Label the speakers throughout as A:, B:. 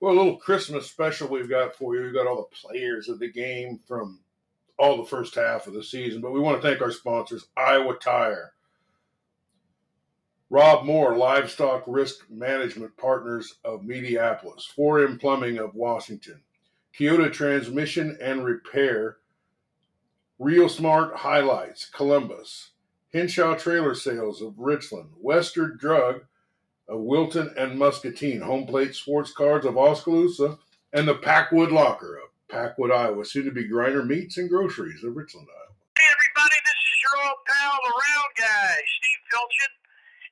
A: Well, a little Christmas special we've got for you. We've got all the players of the game from all the first half of the season, but we want to thank our sponsors, Iowa Tire, Rob Moore, Livestock Risk Management Partners of Mediapolis, 4M Plumbing of Washington, Keota Transmission and Repair, Real Smart Highlights, Columbus, Henshaw Trailer Sales of Richland, Western Drug of Wilton and Muscatine, Home Plate Sports Cards of Oskaloosa, and the Packwood Locker of Packwood, Iowa, soon to be Griner Meats and Groceries of Richland, Iowa.
B: Hey everybody, this is your old pal, the round guy, Steve Filchin.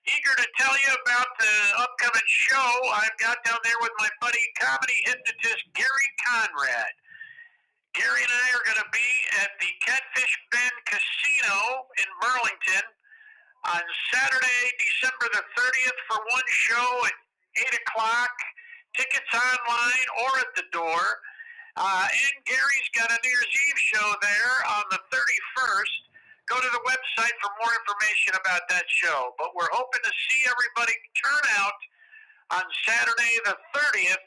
B: Eager to tell you about the upcoming show I've got down there with my buddy comedy hypnotist Gary Conrad. Gary and I are going to be at the Catfish Bend Casino in Burlington on Saturday, December the 30th for one show at 8 o'clock. Tickets online or at the door. Uh, and Gary's got a New Year's Eve show there on the 31st. Go to the website for more information about that show. But we're hoping to see everybody turn out on Saturday the 30th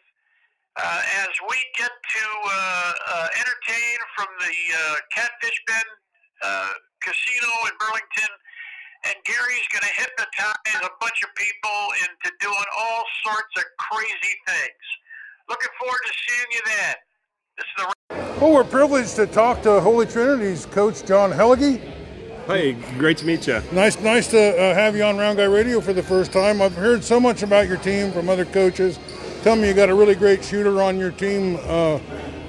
B: uh, as we get to uh, uh, entertain from the uh, Catfish Bend uh, Casino in Burlington. And Gary's going to hypnotize a bunch of people into doing all sorts of crazy things. Looking forward to seeing you then. This is the.
C: Well, we're privileged to talk to Holy Trinity's coach, John Hellige.
D: Hey, great to meet you.
C: Nice, nice to uh, have you on Round Guy Radio for the first time. I've heard so much about your team from other coaches. Tell me you got a really great shooter on your team. Uh,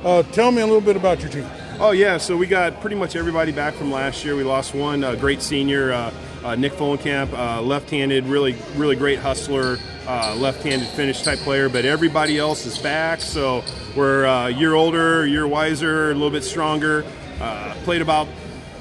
C: uh, tell me a little bit about your team.
D: Oh yeah, so we got pretty much everybody back from last year. We lost one uh, great senior, uh, Nick Folenkamp, uh, left-handed, really, really great hustler, uh, left-handed finish type player. But everybody else is back, so we're uh, a year older, a year wiser, a little bit stronger. Uh, played about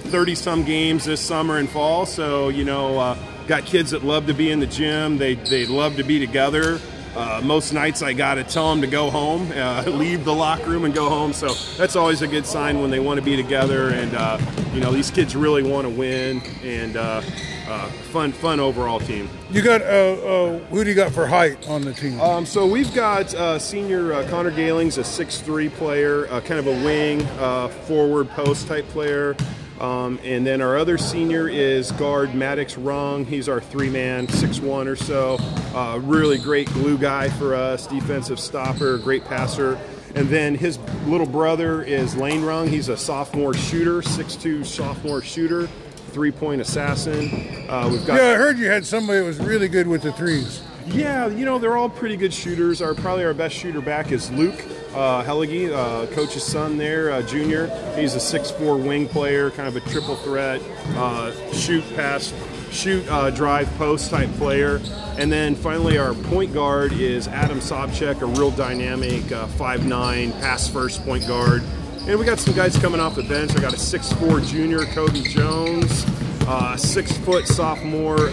D: 30 some games this summer and fall, so you know, uh, got kids that love to be in the gym. They they love to be together. Uh, most nights I got to tell them to go home, uh, leave the locker room and go home. So that's always a good sign when they want to be together. And uh, you know, these kids really want to win. And uh, uh, fun, fun overall team.
C: You got uh, uh, who do you got for height on the team?
D: Um, so we've got uh, senior uh, Connor Galing's a six-three player, uh, kind of a wing, uh, forward post type player. Um, and then our other senior is guard Maddox Rung. He's our three-man, six-one or so. Uh, really great glue guy for us, defensive stopper, great passer. And then his little brother is Lane Rung. He's a sophomore shooter, six-two sophomore shooter, three-point assassin. Uh, we've got
C: yeah, I heard you had somebody that was really good with the threes.
D: yeah, you know they're all pretty good shooters. Our probably our best shooter back is Luke uh, uh, coach's son there, uh, junior. He's a 6'4 wing player, kind of a triple threat, uh, shoot, pass, shoot, uh, drive, post type player. And then finally our point guard is Adam Sobchak, a real dynamic uh, 5'9 pass first point guard. And we got some guys coming off the bench. I got a 6'4 junior, Kobe Jones, uh, six foot sophomore.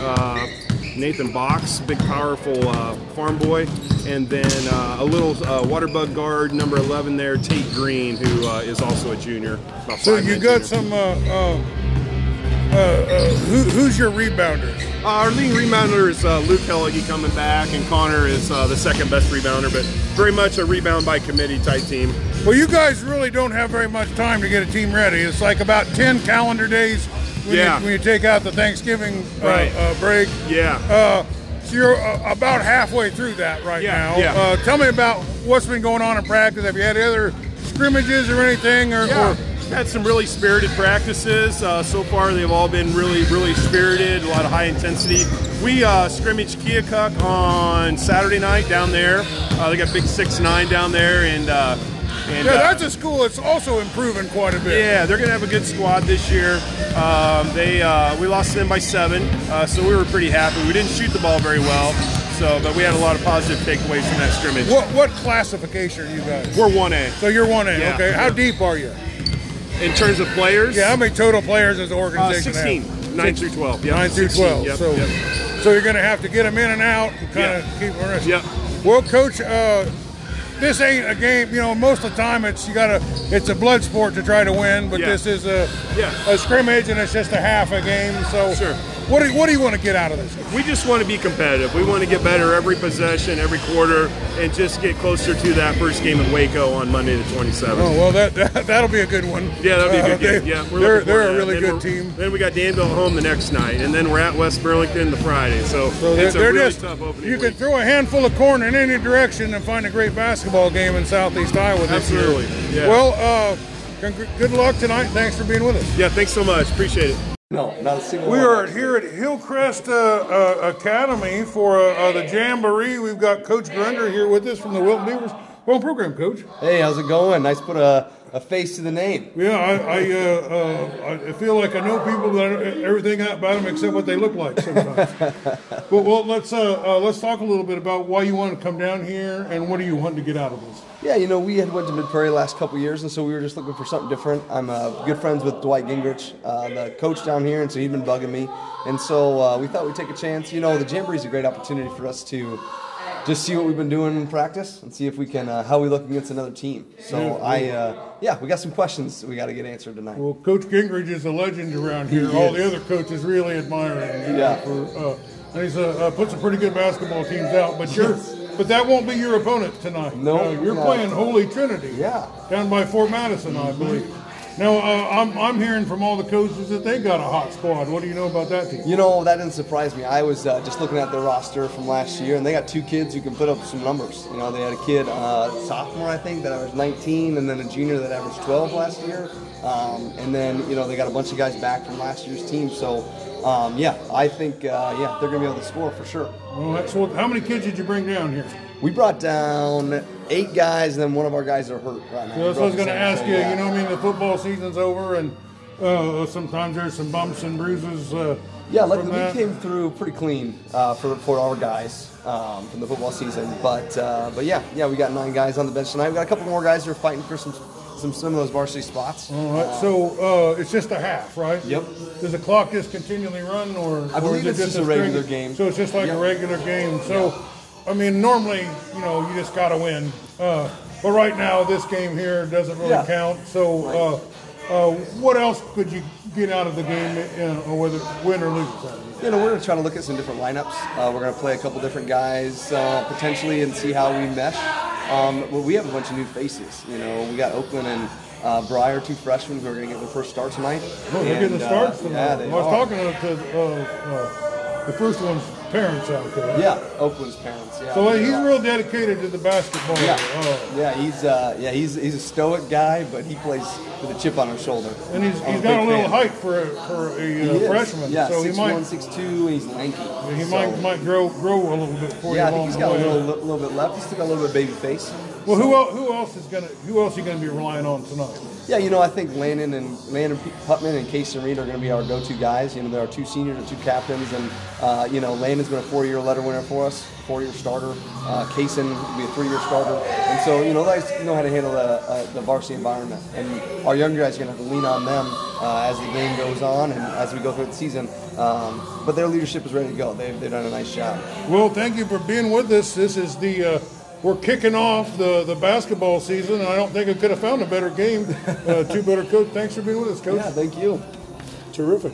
D: Nathan Box, big, powerful uh, farm boy, and then uh, a little uh, water bug guard, number 11 there, Tate Green, who uh, is also a junior.
C: So you got
D: junior.
C: some. Uh, uh, uh, uh, who, who's your rebounder?
D: Uh, our leading rebounder is uh, Luke Hellige coming back, and Connor is uh, the second best rebounder, but very much a rebound by committee type team.
C: Well, you guys really don't have very much time to get a team ready. It's like about 10 calendar days when,
D: Yeah.
C: you, when you take out the Thanksgiving uh,
D: Right.
C: uh, break.
D: Yeah.
C: Uh, so you're uh, about halfway through that right
D: Yeah,
C: now.
D: yeah.
C: Uh, tell me about what's been going on in practice. Have you had other scrimmages or anything? Or,
D: Yeah,
C: or
D: had some really spirited practices. Uh, so far, they've all been really, really spirited. A lot of high intensity. We uh, scrimmaged Keokuk on Saturday night down there. Uh, they got big six nine down there, and uh, and
C: yeah,
D: uh,
C: that's a school that's also improving quite a bit.
D: yeah, they're gonna have a good squad this year. Um, they uh, we lost them by seven, uh, so we were pretty happy. We didn't shoot the ball very well, so but we had a lot of positive takeaways from that scrimmage.
C: What what classification are you guys?
D: We're one A
C: So you're one A.
D: Yeah.
C: Okay. How deep are you?
D: in terms of players.
C: Yeah. How many total players does the
D: uh,
C: organization
D: sixteen.
C: have?
D: Nine through twelve. Yep.
C: Nine through
D: 16,
C: twelve.
D: Yep,
C: so,
D: yep.
C: so you're going to have to get them in and out and kind of keep them.
D: Yep.
C: Well, coach, uh, this ain't a game. You know, most of the time it's you got to. It's a blood sport to try to win, but
D: Yeah.
C: this is a
D: Yeah.
C: a scrimmage and it's just a half a game. So
D: Sure.
C: What do, what do you want to get out of this?
D: We just want to be competitive. We want to get better every possession, every quarter, and just get closer to that first game in Waco on Monday the 27th.
C: Oh well, that, that that'll be a good one.
D: Yeah, that'll be a good
C: Uh,
D: game.
C: they-
D: Yeah, we're
C: they're they're a really good team.
D: Then we got Danville home the next night, and then we're at West Burlington the Friday. So,
C: So they're,
D: a
C: they're
D: really
C: just
D: tough opening
C: you can throw a handful of corn in any direction and find a great basketball game in Southeast Iowa this year.
D: Absolutely, yeah.
C: Well, uh, congr- good luck tonight. Thanks for being with us.
D: Yeah, thanks so much. Appreciate it.
E: No, not a single
C: We
E: one.
C: We are here at Hillcrest uh, uh, Academy for uh, uh, the Jamboree. We've got Coach Grunder here with us from the Wilton Beavers. Well, program, Coach.
E: Hey, how's it going? Nice to put a, a face to the name.
C: Yeah, I I, uh, uh, I feel like I know people that everything about them except what they look like sometimes. but well, let's uh, uh, let's talk a little bit about why you want to come down here and what do you want to get out of this.
E: Yeah, you know, we had went to Mid Prairie last couple years, and so we were just looking for something different. I'm uh, good friends with Dwight Gingrich, uh, the coach down here, and so he'd been bugging me, and so uh, we thought we'd take a chance. You know, the Jamboree is a great opportunity for us to just see what we've been doing in practice and see if we can uh, how we look against another team. So I, uh, yeah, we got some questions we got to get answered tonight.
C: Well, Coach Gingrich is a legend around here.
E: He
C: All the other coaches really admire him.
E: Yeah.
C: For, uh, and he's uh, uh, put some pretty good basketball teams out, but you're. But that won't be your opponent tonight.
E: No,
C: Uh, you're
E: no.
C: playing Holy Trinity.
E: Yeah.
C: Down by Fort Madison, I believe. Now, uh, I'm, I'm hearing from all the coaches that they got a hot squad. What do you know about that team?
E: You know, that didn't surprise me. I was uh, just looking at their roster from last year, and they got two kids who can put up some numbers. You know, they had a kid, uh, sophomore, I think, that averaged 19, and then a junior that averaged 12 last year. Um, and then, you know, they got a bunch of guys back from last year's team. So, um, yeah, I think, uh, yeah, they're going to be able to score for sure.
C: Well, that's what, how many kids did you bring down here?
E: We brought down eight guys, and then one of our guys are hurt right now.
C: So that's what I was going to
E: So,
C: ask you.
E: yeah.
C: You know, I mean, the football season's over, and uh, sometimes there's some bumps and bruises. Uh,
E: Yeah, luckily we came through pretty clean uh, for, for our guys um, from the football season. But uh, but yeah, yeah, we got nine guys on the bench tonight. We got a couple more guys who are fighting for some some some of those varsity spots.
C: All right, so uh, it's just a half, right?
E: Yep.
C: Does the clock just continually run, or
E: I
C: or
E: believe
C: is it
E: it's just a
C: string-
E: regular game.
C: So it's just like
E: Yep.
C: a regular game. So, I mean, normally, you know, you just got to win. Uh, but right now, this game here doesn't really
E: Yeah.
C: count. So, uh, uh, what else could you get out of the game, uh, or whether win or lose?
E: You know, we're going to try to look at some different lineups. Uh, we're going to play a couple different guys uh, potentially and see how we mesh. Um, well, we have a bunch of new faces. You know, we got Oakland and uh, Breyer, two freshmen who are going to get their first start tonight.
C: Oh, they're getting the
E: uh,
C: starts tonight.
E: Yeah, they
C: I was
E: are.
C: talking to, to uh, uh, the first one's parents out there.
E: Yeah, Oakland's parents. Yeah.
C: So uh, he's real dedicated to the basketball.
E: Yeah,
C: Uh,
E: yeah, he's uh, yeah, he's he's a stoic guy, but he plays with a chip on his shoulder.
C: and he's, he's got a little
E: fan.
C: height for a, for a uh, freshman.
E: Yeah,
C: so he might
E: one, six two, and he's lanky.
C: he
E: So,
C: might might grow grow a little bit for
E: Yeah, I think he's got a little little bit left. He's still got a little bit of baby face.
C: Well, who else, who else is gonna who else are you gonna be relying on tonight?
E: Yeah, you know, I think Landon and Landon Putman and Casey Reed are going to be our go-to guys. You know, they're our two seniors and two captains, and uh, you know, Landon's been a four-year letter winner for us, four-year starter. Uh, Kaysen will be a three-year starter, and so you know, guys know how to handle the, uh, the varsity environment. And our younger guys are going to have to lean on them uh, as the game goes on and as we go through the season. Um, but their leadership is ready to go. They've, they've done a nice job.
C: Well, thank you for being with us. This is the uh, we're kicking off the, the basketball season, and I don't think I could have found a better game, uh, two better coach. Thanks for being with us, coach.
E: Yeah, thank you.
C: Terrific.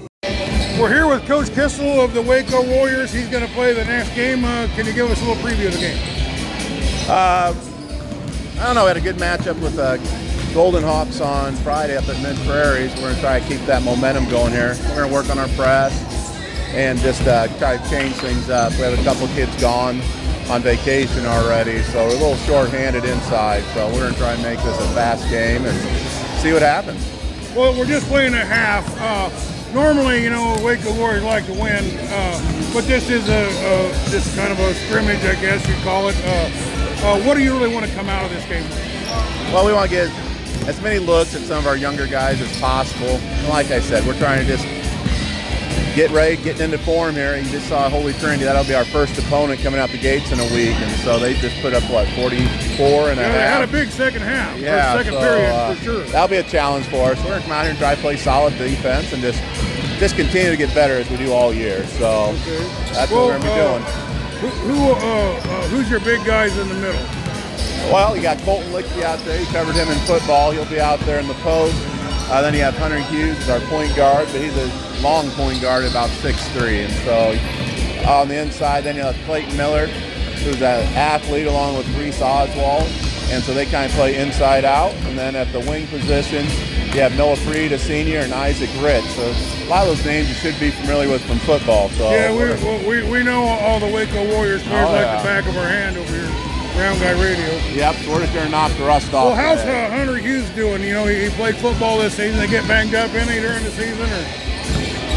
C: We're here with Coach Kissel of the Waco Warriors. He's going to play the next game. Uh, can you give us a little preview of the game?
F: Uh, I don't know. We had a good matchup with uh, Golden Hawks on Friday up at Mid Prairies. We're going to try to keep that momentum going here. We're going to work on our press and just uh, try to change things up. We have a couple kids gone on vacation already, so we're a little short-handed inside. So we're going to try and make this a fast game and see what happens.
C: Well, we're just playing a half. Uh, normally, you know, Waco Warriors like to win, uh, but this is a, a this kind of a scrimmage, I guess you call it. Uh, uh, what do you really want to come out of this game?
F: Well, we want to get as many looks at some of our younger guys as possible. And like I said, we're trying to just get ready, getting into form here. You just saw Holy Trinity. That'll be our first opponent coming out the gates in a week. And so they just put up, what, 44 and a
C: Yeah, they
F: half?
C: had a big second half,
F: yeah,
C: second
F: so,
C: period
F: uh,
C: for sure.
F: That'll be a challenge for us. We're going to come out here and try to play solid defense and just just continue to get better as we do all year. So
C: Okay.
F: that's
C: Well,
F: what we're going to be
C: uh,
F: doing.
C: Who, who uh, uh, who's your big guys in the middle?
F: Well, you got Colton Lichty out there. You covered him in football. He'll be out there in the post. Uh, then you have Hunter Hughes as our point guard, but he's a long point guard, about 6'3". And so on the inside, then you have Clayton Miller, who's an athlete along with Reese Oswald. And so they kind of play inside out. And then at the wing position, you have Noah Freed, a senior, and Isaac Ritt. So a lot of those names you should be familiar with from football. So
C: Yeah, we, we, we know all the Waco Warriors players
F: Oh,
C: like
F: yeah.
C: the back of our hand over here, Round Guy Radio.
F: Yep, so we're just going to knock the rust off.
C: Well, how's uh, Hunter Hughes doing? You know, he, he played football this season. They get banged up any during the season, or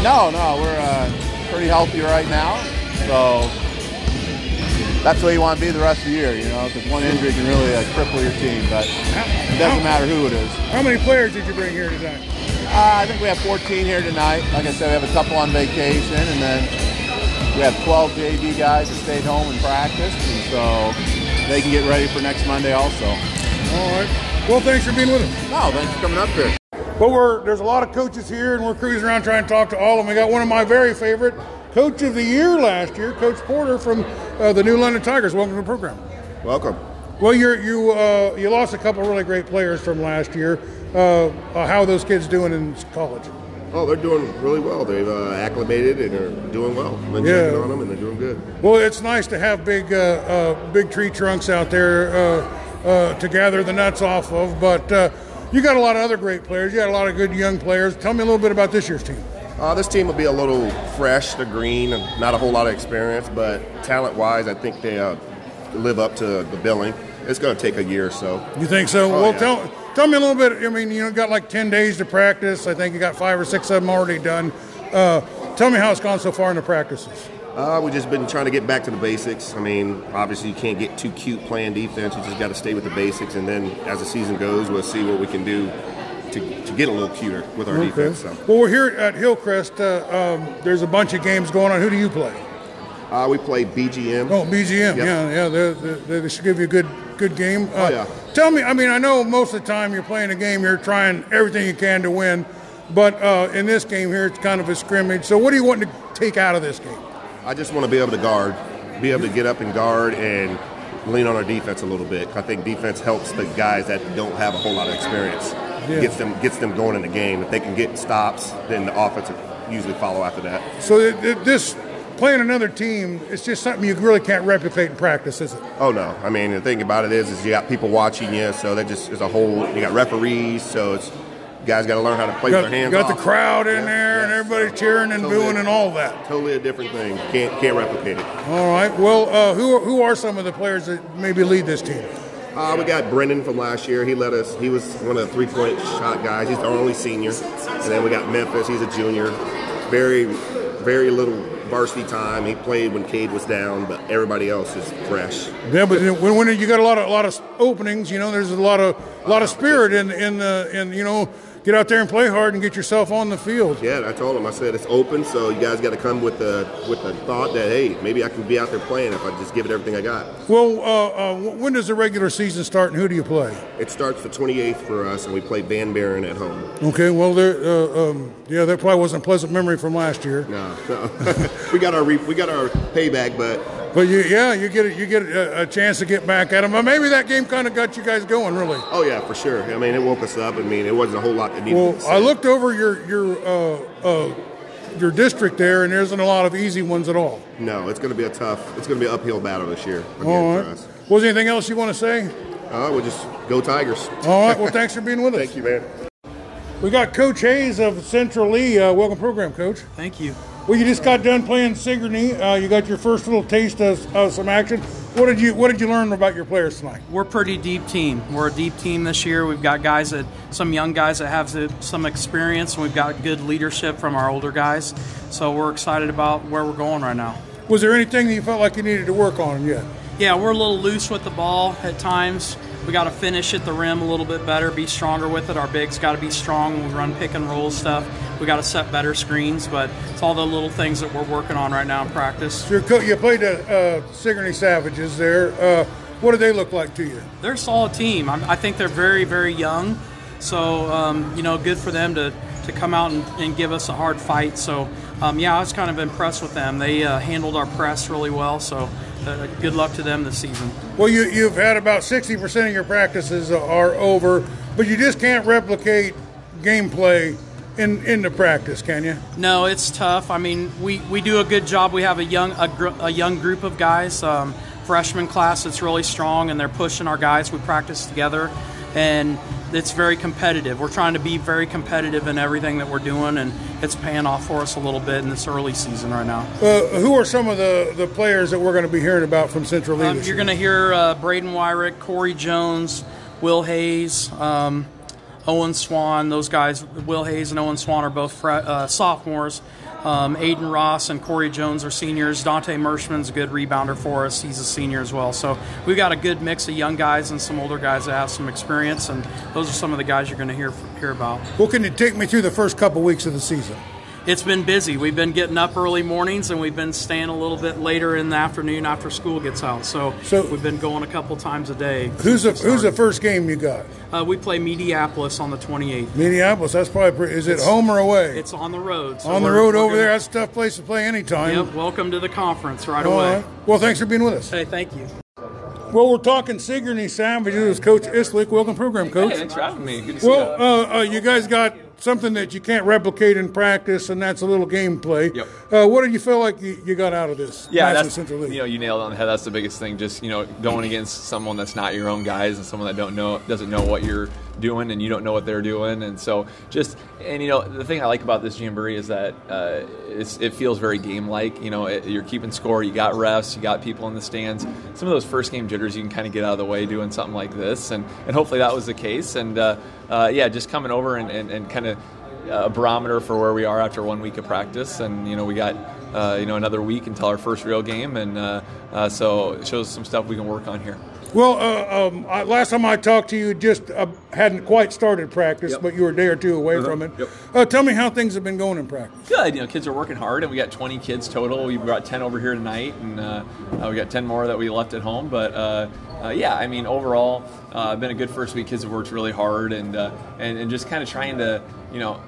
F: No, no, we're uh, pretty healthy right now. So that's the way you want to be the rest of the year, you know, because one injury can really uh, cripple your team. But it doesn't matter who it is.
C: how many players did you bring here tonight?
F: Uh, I think we have 14 here tonight. Like I said, we have a couple on vacation, and then we have 12 JV guys that stayed home and practiced, and so they can get ready for next Monday also.
C: All right. Well, thanks for being with us.
F: No, thanks for coming up here.
C: Well, we're there's a lot of coaches here, and we're cruising around trying to talk to all of them. We got one of my very favorite coach of the year last year, Coach Porter from uh, the New London Tigers. Welcome to the program.
G: Welcome.
C: Well, you're, you uh, you lost a couple really great players from last year. Uh, uh, how are those kids doing in college?
G: Oh, they're doing really well. They've uh, acclimated and are doing well. I've been
C: Yeah.
G: on them, and they're doing good.
C: Well, it's nice to have big uh, uh, big tree trunks out there uh, uh, to gather the nuts off of. But uh, you got a lot of other great players. You got a lot of good young players. Tell me a little bit about this year's team.
G: Uh, this team will be a little fresh, they're green, and not a whole lot of experience, but talent-wise, I think they uh, live up to the billing. It's going to take a year or so.
C: You think so?
G: Oh,
C: well,
G: yeah.
C: tell tell me a little bit. I mean, you know, got like ten days to practice. I think you got five or six of them already done. Uh, tell me how it's gone so far in the practices.
G: Uh, we've just been trying to get back to the basics. I mean, obviously, you can't get too cute playing defense. You just got to stay with the basics, and then as the season goes, we'll see what we can do to, to get a little cuter with our defense. So.
C: Well, we're here at Hillcrest. Uh, um, there's a bunch of games going on. Who do you play?
G: Uh, we play BGM.
C: Oh, BGM.
G: Yep.
C: Yeah, yeah. They, they, they should give you a good good game. Uh,
G: Oh, yeah.
C: Tell me. I mean, I know most of the time you're playing a game, you're trying everything you can to win. But uh, in this game here, it's kind of a scrimmage. So, what do you want to take out of this game?
G: I just want to be able to guard, be able to get up and guard and lean on our defense a little bit. I think defense helps the guys that don't have a whole lot of experience.
C: Yeah.
G: Gets them gets them going in the game. If they can get stops, then the offense will usually follow after that.
C: So, th- th- this playing another team, it's just something you really can't replicate in practice, is it?
G: Oh no! I mean, the thing about it is, is you got people watching you, so that just is a whole. You got referees, so it's guys got to learn how to play
C: Got,
G: with their hands.
C: got the crowd in
G: Yeah,
C: there and everybody cheering and
G: Totally.
C: booing and all that.
G: Totally a different thing. Can't can't replicate it.
C: All right. Well, uh, who who are some of the players that maybe lead this team?
G: Uh, we got Brendan from last year. He let us. He was one of the three point shot guys. He's our only senior. And then we got Memphis. He's a junior. Very, very little varsity time. He played when Cade was down, but everybody else is fresh.
C: Yeah, but when, when you got a lot of a lot of openings, you know, there's a lot of a lot of spirit in in the in you know, get out there and play hard and get yourself on the field.
G: Yeah, I told him. I said it's open, so you guys got to come with the with the thought that hey, maybe I can be out there playing if I just give it everything I got.
C: Well, uh, uh, when does the regular season start and who do you play?
G: It starts the 28th for us, and we play Van Buren at home.
C: Okay, well, there, uh, um, yeah, that probably wasn't a pleasant memory from last year.
G: No, no. we got our re- we got our payback, but
C: But you, yeah, you get you get a, a chance to get back at them. But maybe that game kind of got you guys going, really.
G: oh yeah, for sure. I mean, it woke us up. I mean, it wasn't a whole lot that needed.
C: Well,
G: to be
C: I looked over your your uh, uh, your district there, and there isn't a lot of easy ones at all.
G: No, it's going to be a tough. It's going to be an uphill battle this year again
C: All
G: for us.
C: Was there anything else you want to say?
G: Uh, we'll just go Tigers.
C: All right. Well, thanks for being with us.
G: Thank you, man.
C: We got Coach Hayes of Central Lee. Uh, welcome, program, Coach.
H: Thank you.
C: Well, you just got done playing Sigourney. Uh, you got your first little taste of, of some action. What did you What did you learn about your players tonight?
H: We're a pretty deep team. We're a deep team this year. We've got guys that, some young guys that have the, some experience, and we've got good leadership from our older guys. So we're excited about where we're going right now.
C: Was there anything that you felt like you needed to work on yet?
H: Yeah, we're a little loose with the ball at times. We got to finish at the rim a little bit better, be stronger with it. Our bigs got to be strong when we run pick and roll stuff. We got to set better screens, but it's all the little things that we're working on right now in practice.
C: Your co- you played the uh, Sigourney Savages there. Uh, what did they look like to you?
H: they're a solid team. I'm, I think they're very, very young. So, um, you know, good for them to, to come out and, and give us a hard fight. So, um, yeah, I was kind of impressed with them. They uh, handled our press really well. So, uh, good luck to them this season.
C: Well, you, you've had about 60% of your practices are over, but you just can't replicate gameplay in in the practice, can you?
H: No, it's tough. I mean, we, we do a good job. We have a young a, gr- a young group of guys, um, freshman class that's really strong, and they're pushing our guys. We practice together, and it's very competitive. We're trying to be very competitive in everything that we're doing, and it's paying off for us a little bit in this early season right now.
C: Uh, who are some of the, the players that we're going to be hearing about from Central Lee?
H: Um, you're going to hear uh, Braden Wyrick, Corey Jones, Will Hayes, um, Owen Swan. Those guys, Will Hayes and Owen Swan, are both fre- uh, sophomores. Um, Aiden Ross and Corey Jones are seniors. Dante Mershman's a good rebounder for us. He's a senior as well. So we've got a good mix of young guys and some older guys that have some experience, and those are some of the guys you're going to hear hear about.
C: Well, can you take me through the first couple weeks of the season?
H: It's been busy. We've been getting up early mornings and we've been staying a little bit later in the afternoon after school gets out. So,
C: So-
H: we've been going a couple times a day.
C: Who's the Who's the first game you got?
H: Uh, we play Mediapolis on the 28th.
C: Mediapolis. That's probably pretty, is it home or away?
H: It's on the road. so
C: on the road over
H: gonna-
C: there. That's a tough place to play anytime.
H: Yep. Welcome to the conference right
C: All
H: away.
C: right. Well, thanks for being with us.
H: Hey, thank you.
C: Well, we're talking Sigourney Savages, Coach Islick. Welcome, program, Coach.
I: Hey, thanks for having me. Good to see
C: Well,
I: you.
C: uh, uh, you guys got something that you can't replicate in practice, and that's a little gameplay.
I: Yep.
C: Uh, what did you feel like you, you got out of this?
I: yeah, that's
C: Central Lee?
I: you know you nailed it on the head. That's the biggest thing. Just you know going against someone that's not your own guys and someone that don't know doesn't know what you're doing and you don't know what they're doing. And so just and you know the thing I like about this jamboree is that uh, it's, it feels very game like. You know it, you're keeping score. You got refs. You got people in the stands. Some of those first game jitters you can kind of get out of the way doing something like this. And and hopefully that was the case. And uh, uh, yeah, just coming over and, and, and kind of a barometer for where we are after one week of practice, and you know we got uh, you know another week until our first real game, and uh, uh, so it shows some stuff we can work on here.
C: Well, uh, um, I, last time I talked to you, just uh, hadn't quite started practice,
I: Yep.
C: but you were a day or two away from it.
I: Yep.
C: Uh, tell me how things have been going in practice.
I: Good, you know, kids are working hard, and we got 20 kids total. We've got 10 over here tonight, and uh, uh, we got 10 more that we left at home. But uh, uh, yeah, I mean, overall, uh, been a good first week. Kids have worked really hard, and uh, and, and just kind of trying to, you know,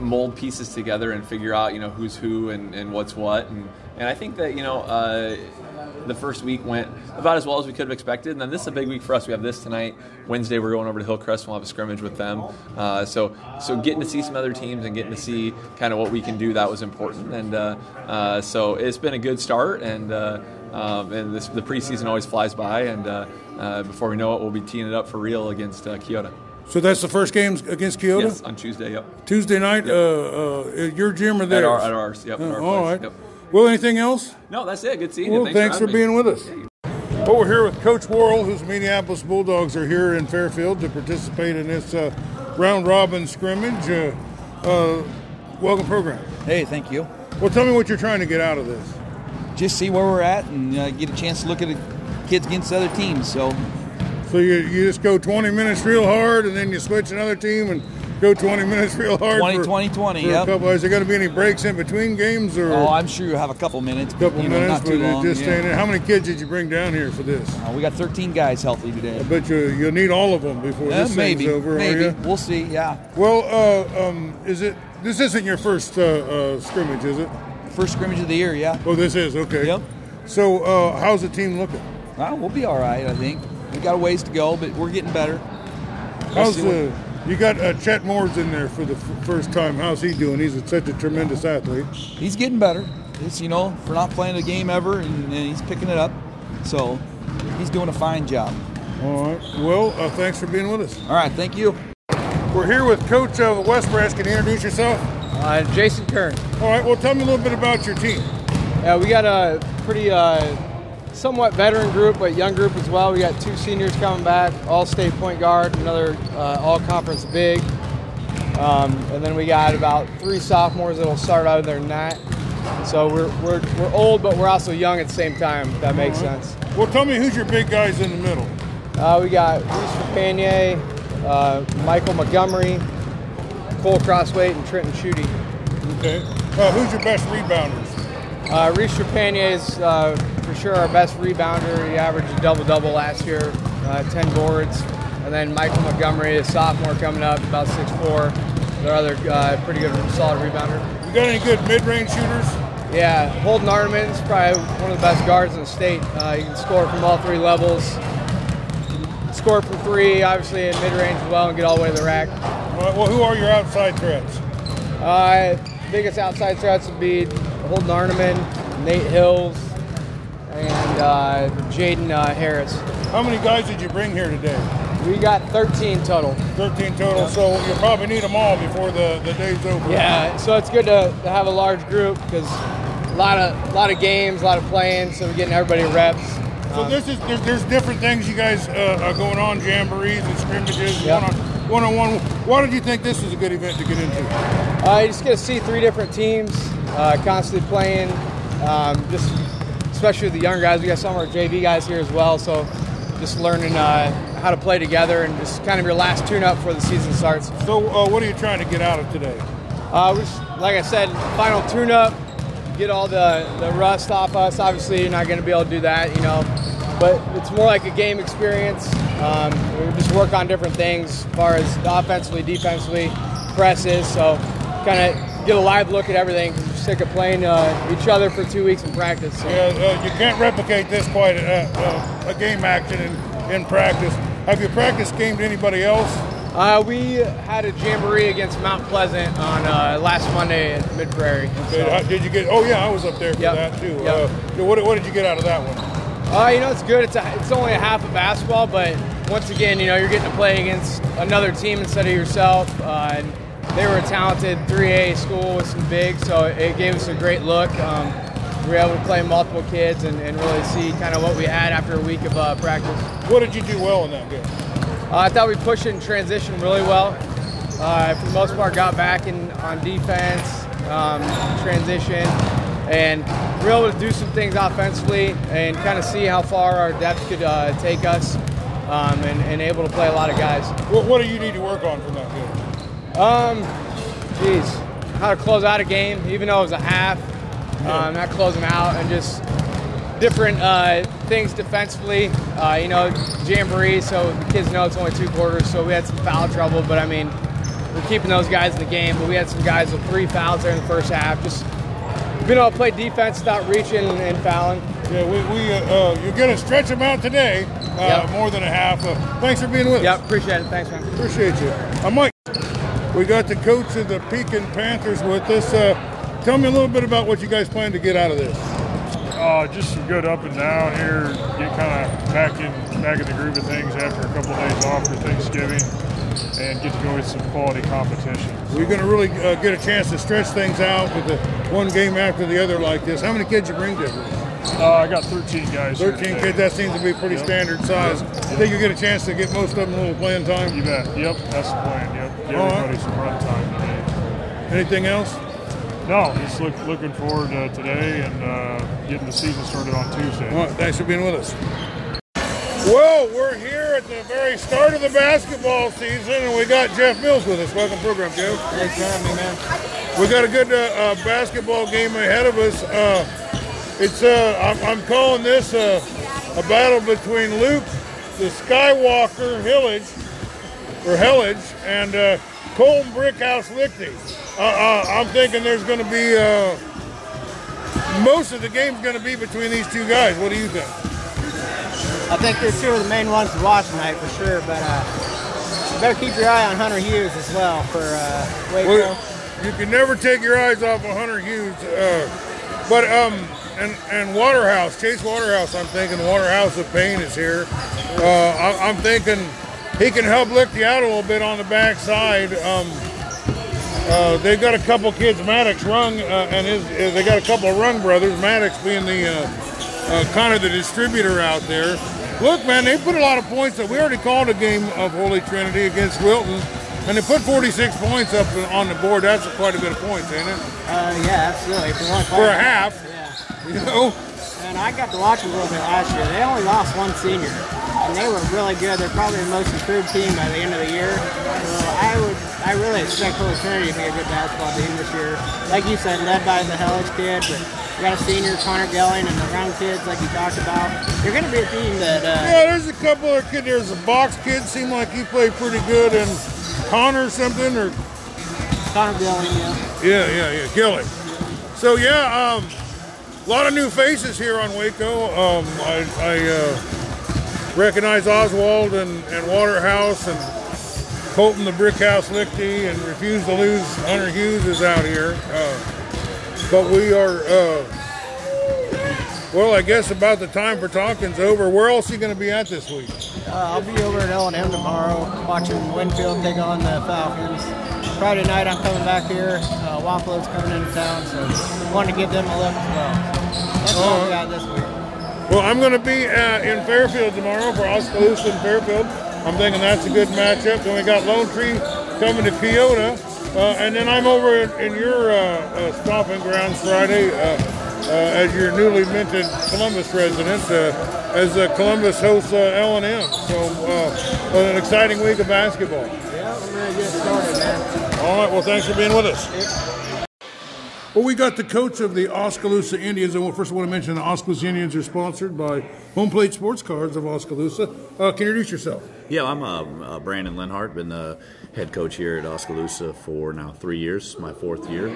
I: mold pieces together and figure out you know who's who and, and what's what and and I think that you know uh, the first week went about as well as we could have expected and then this is a big week for us we have this tonight Wednesday we're going over to Hillcrest and we'll have a scrimmage with them uh, so so getting to see some other teams and getting to see kind of what we can do that was important and uh, uh, so it's been a good start and uh, um, and this, the preseason always flies by and uh, uh, before we know it we'll be teeing it up for real against uh, Keota
C: So that's the first game against Keota?
I: yes on Tuesday yep
C: Tuesday night,
I: Yep.
C: uh, uh, your gym or
I: at our, at ours yep at our
C: all
I: place.
C: right.
I: Yep.
C: Well, anything else?
I: No, that's it. Good seeing
C: Well,
I: you.
C: thanks, for,
I: having me.
C: being with us. Well, we're here with Coach Worrell, whose Mediapolis Bulldogs are here in Fairfield to participate in this uh, round robin scrimmage. Uh, uh, welcome, program.
J: Hey, thank you.
C: Well, tell me what you're trying to get out of this.
J: Just see where we're at and uh, get a chance to look at the kids against other teams. So,
C: So you, you just go 20 minutes real hard, and then you switch another team and go 20 minutes real hard.
J: 20,
C: for,
J: 20, 20,
C: for a
J: yep.
C: couple. Is there going to be any breaks in between games, or
J: oh, I'm sure you'll have a couple minutes. but,
C: couple
J: you know,
C: minutes?
J: too
C: but
J: long.
C: just
J: yeah.
C: staying. How many kids did you bring down here for this?
J: Uh, we got 13 guys healthy today.
C: I bet you you'll need all of them before this
J: maybe,
C: thing's over.
J: maybe. We'll see. Yeah,
C: Well, uh, um, is it? This isn't your first uh, uh, scrimmage, is it?
J: first scrimmage of the year. Yeah.
C: Oh, this is okay.
J: Yep.
C: So, uh, how's the team looking?
J: Well, we'll be all right. I think we got a ways to go, but we're getting better.
C: How's the? You got uh, Chet Moore's in there for the f- first time. How's he doing? He's such a tremendous athlete.
J: He's getting better. It's you know for not playing a game ever, and, and he's picking it up. So he's doing a fine job.
C: All right. Well, uh, thanks for being with us.
J: All right. Thank you.
C: We're here with Coach of West Branch. Can you introduce yourself?
K: Uh, Jason Kern.
C: All right. Well, tell me a little bit about your team.
K: Yeah, we got a pretty uh, somewhat veteran group, but young group as well. We got two seniors coming back, all-state point guard, another uh, all-conference big, um, and then we got about three sophomores that'll start out of their net. So we're, we're, we're old, but we're also young at the same time. If that makes sense.
C: Well, tell me who's your big guys in the middle.
K: Uh, we got Reese Rapanier, uh, Michael Montgomery, Cole Crossweight, and Trenton Schutte.
C: Okay. Uh, who's your best rebounders?
K: Uh, Reese Rapanier is uh, for sure our best rebounder. He averaged a double double last year, uh, 10 boards. And then Michael Montgomery, a sophomore coming up, about 6'4. Their other uh, pretty good, solid rebounder.
C: You got any good mid-range shooters?
K: Yeah, Holden Arneman's probably one of the best guards in the state. Uh, he can score from all three levels. Score from three, obviously in mid range as well, and get all the way to the rack.
C: Right, well, who are your outside threats?
K: Uh, biggest outside threats would be Holden Arneman, Nate Hills, and uh, Jaden uh, Harris.
C: How many guys did you bring here today?
K: We got 13 total.
C: 13 total, so you'll probably need them all before the, the day's over.
K: Yeah, so it's good to, to have a large group because a lot of a lot of games, a lot of playing, so we're getting everybody reps.
C: So
K: Um,
C: this is there's, there's different things you guys uh, are going on, jamborees and scrimmages,
K: Yeah.
C: one on one on one. Why did you think this was a good event to get into?
K: Uh, you just get to see three different teams uh, constantly playing. Um, just especially with the younger guys, we got some of our JV guys here as well. So just learning uh, how to play together and just kind of your last tune-up before the season starts.
C: So uh, what are you trying to get out of today?
K: Uh, just, like I said, final tune-up, get all the, the rust off us. Obviously, you're not going to be able to do that, you know. But it's more like a game experience. Um, we just work on different things as far as offensively, defensively, presses. So kind of get a live look at everything. 'cause We're sick of playing uh, each other for two weeks in practice. So.
C: Yeah, uh, you can't replicate this quite a, a, a game action in, in practice. Have you practiced game to anybody else?
K: Uh, we had a jamboree against Mount Pleasant on uh, last Monday at Mid Prairie.
C: Okay, how- Did you get? Oh yeah, I was up there for
K: Yep.
C: that too.
K: Yep.
C: Uh, what, what did you get out of that one?
K: Uh, you know, it's good. It's a, it's only a half of basketball, but once again, you know, you're getting to play against another team instead of yourself. Uh, and they were a talented 3A school with some bigs, so it gave us a great look. Um, we were able to play multiple kids and, and really see kind of what we had after a week of uh, practice.
C: What did you do well in that game?
K: Uh, I thought we pushed in transition really well. Uh, for the most part, got back in on defense, um, transition, and we were able to do some things offensively and kind of see how far our depth could uh, take us, um, and, and able to play a lot of guys.
C: What, what do you need to work on from that game?
K: Um, geez, how to close out a game, even though it was a half, um, not close them out, and just different uh, things defensively. Uh, you know, jamboree, so the kids know it's only two quarters, so we had some foul trouble, but I mean, we're keeping those guys in the game. But we had some guys with three fouls there in the first half. Just being able to play defense without reaching and, fouling.
C: Yeah, we, we uh, uh, you're going to stretch them out today, uh,
K: Yep.
C: more than a half. Uh, thanks for being with us.
K: Yeah, appreciate it. Thanks, man.
C: Appreciate you. I'm Mike. We got the coach of the Pekin Panthers with us. Uh, tell me a little bit about what you guys plan to get out of this.
L: Uh, just some good up and down here. Get kind of back in back in the groove of things after a couple of days off for Thanksgiving, and get to go with some quality competition.
C: We're going to really uh, get a chance to stretch things out with the one game after the other like this. How many kids you bring to?
L: Uh, I got 13 guys.
C: 13 kids. That seems to be pretty
L: Yep.
C: standard size.
L: Yep.
C: I think you get a chance to get most of them a little playing time.
L: You bet. Yep, that's the plan. Yep, give
C: All right.
L: everybody some run time today.
C: Anything else?
L: No, just look, looking forward to today and uh, getting the season started on Tuesday.
C: All right, thanks for being with us. Well, we're here at the very start of the basketball season, and we got Jeff Mills with us. Welcome, program, Jeff.
K: Thanks for having me, man.
C: We got a good uh, uh, basketball game ahead of us. It's uh, I'm, I'm calling this uh, a battle between Luke, the Skywalker Hillage, or Hellage, and uh, Colton Brickhouse Lichty. Uh, uh, I'm thinking there's going to be uh, most of the game's going to be between these two guys. What do you think?
M: I think they're two of the main ones to watch tonight for sure, but uh, you better keep your eye on Hunter Hughes as well for uh, Waco.
C: Well, you can never take your eyes off of Hunter Hughes. Uh, but um, and and Waterhouse, Chase Waterhouse. I'm thinking Waterhouse of Pain is here. Uh, I, I'm thinking he can help lift you out a little bit on the backside. Um, uh, they've got a couple kids, Maddox Rung, uh, and his. Uh, they got a couple of Rung brothers. Maddox being the uh, uh, kind of the distributor out there. Look, man, they put a lot of points up. We already called a game of Holy Trinity against Wilton, and they put 46 points up on the board. That's quite a bit of points, ain't it?
M: Uh, yeah, absolutely. For,
C: For a half. You know?
M: And I got to watch them a little bit last year. They only lost one senior, and they were really good. They're probably the most improved team by the end of the year. So I would, I really expect Holy Trinity to be a good basketball team this year. Like you said, led by the Hellish kid, but you got a senior, Connor Gelling, and the young kids like you talked about. You're going to be a team that. Uh,
C: Yeah, there's a couple of kids. There's a box kid, seemed like he played pretty good, and Connor something, or
M: Connor Gelling, yeah.
C: Yeah, yeah, yeah, Gilly. So yeah, um, a lot of new faces here on Waco. Um, I, I uh, recognize Oswald and, and Waterhouse and Colton the Brickhouse Lichty and Refuse to Lose Hunter Hughes is out here. Uh, but we are, uh, well, I guess about the time for talking's over. Where else are you going to be at this week?
M: Uh, I'll be over at L&M tomorrow watching Winfield take on the Falcons. Friday night I'm coming back here. Uh, coming into town, so wanted to give them a look as well. That's all we got this week.
C: Well, I'm going to be uh, in Fairfield tomorrow for Oskaloosa and Fairfield. I'm thinking that's a good matchup. Then we got Lone Tree coming to Keota. Uh, and then I'm over in, in your uh, uh, stomping grounds Friday uh, uh, as your newly minted Columbus resident, uh, as uh, Columbus hosts uh, L&M. So uh, an exciting week of basketball.
M: Yeah, we're ready to get started, man.
C: All right. Well, thanks for being with us. Well, we got the coach of the Oskaloosa Indians, and first I want to mention the Oskaloosa Indians are sponsored by Home Plate Sports Cards of Oskaloosa. Uh, can you introduce yourself?
N: Yeah, I'm uh, uh, Brandon Linhart. Been the head coach here at Oskaloosa for now three years, my fourth year.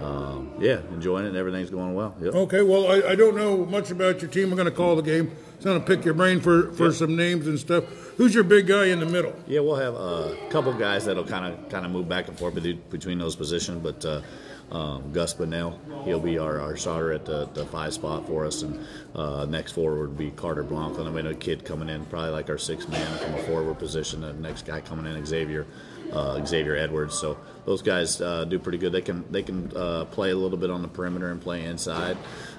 N: Um, yeah, enjoying it. Everything's going well. Yep.
C: Okay, well, I, I don't know much about your team. I'm going to call the game. I'm going to pick your brain for, for some names and stuff. Who's your big guy in the middle?
N: Yeah, we'll have a couple guys that'll kind of kind of move back and forth between- between those positions, but. Uh, um, Gus Bunnell, he'll be our, our starter at the, the five spot for us, and uh, next forward would be Carter Blanco. And then we have a kid coming in, probably like our sixth man from a forward position. The next guy coming in, Xavier, uh, Xavier Edwards. So those guys uh, do pretty good. They can they can uh, play a little bit on the perimeter and play inside.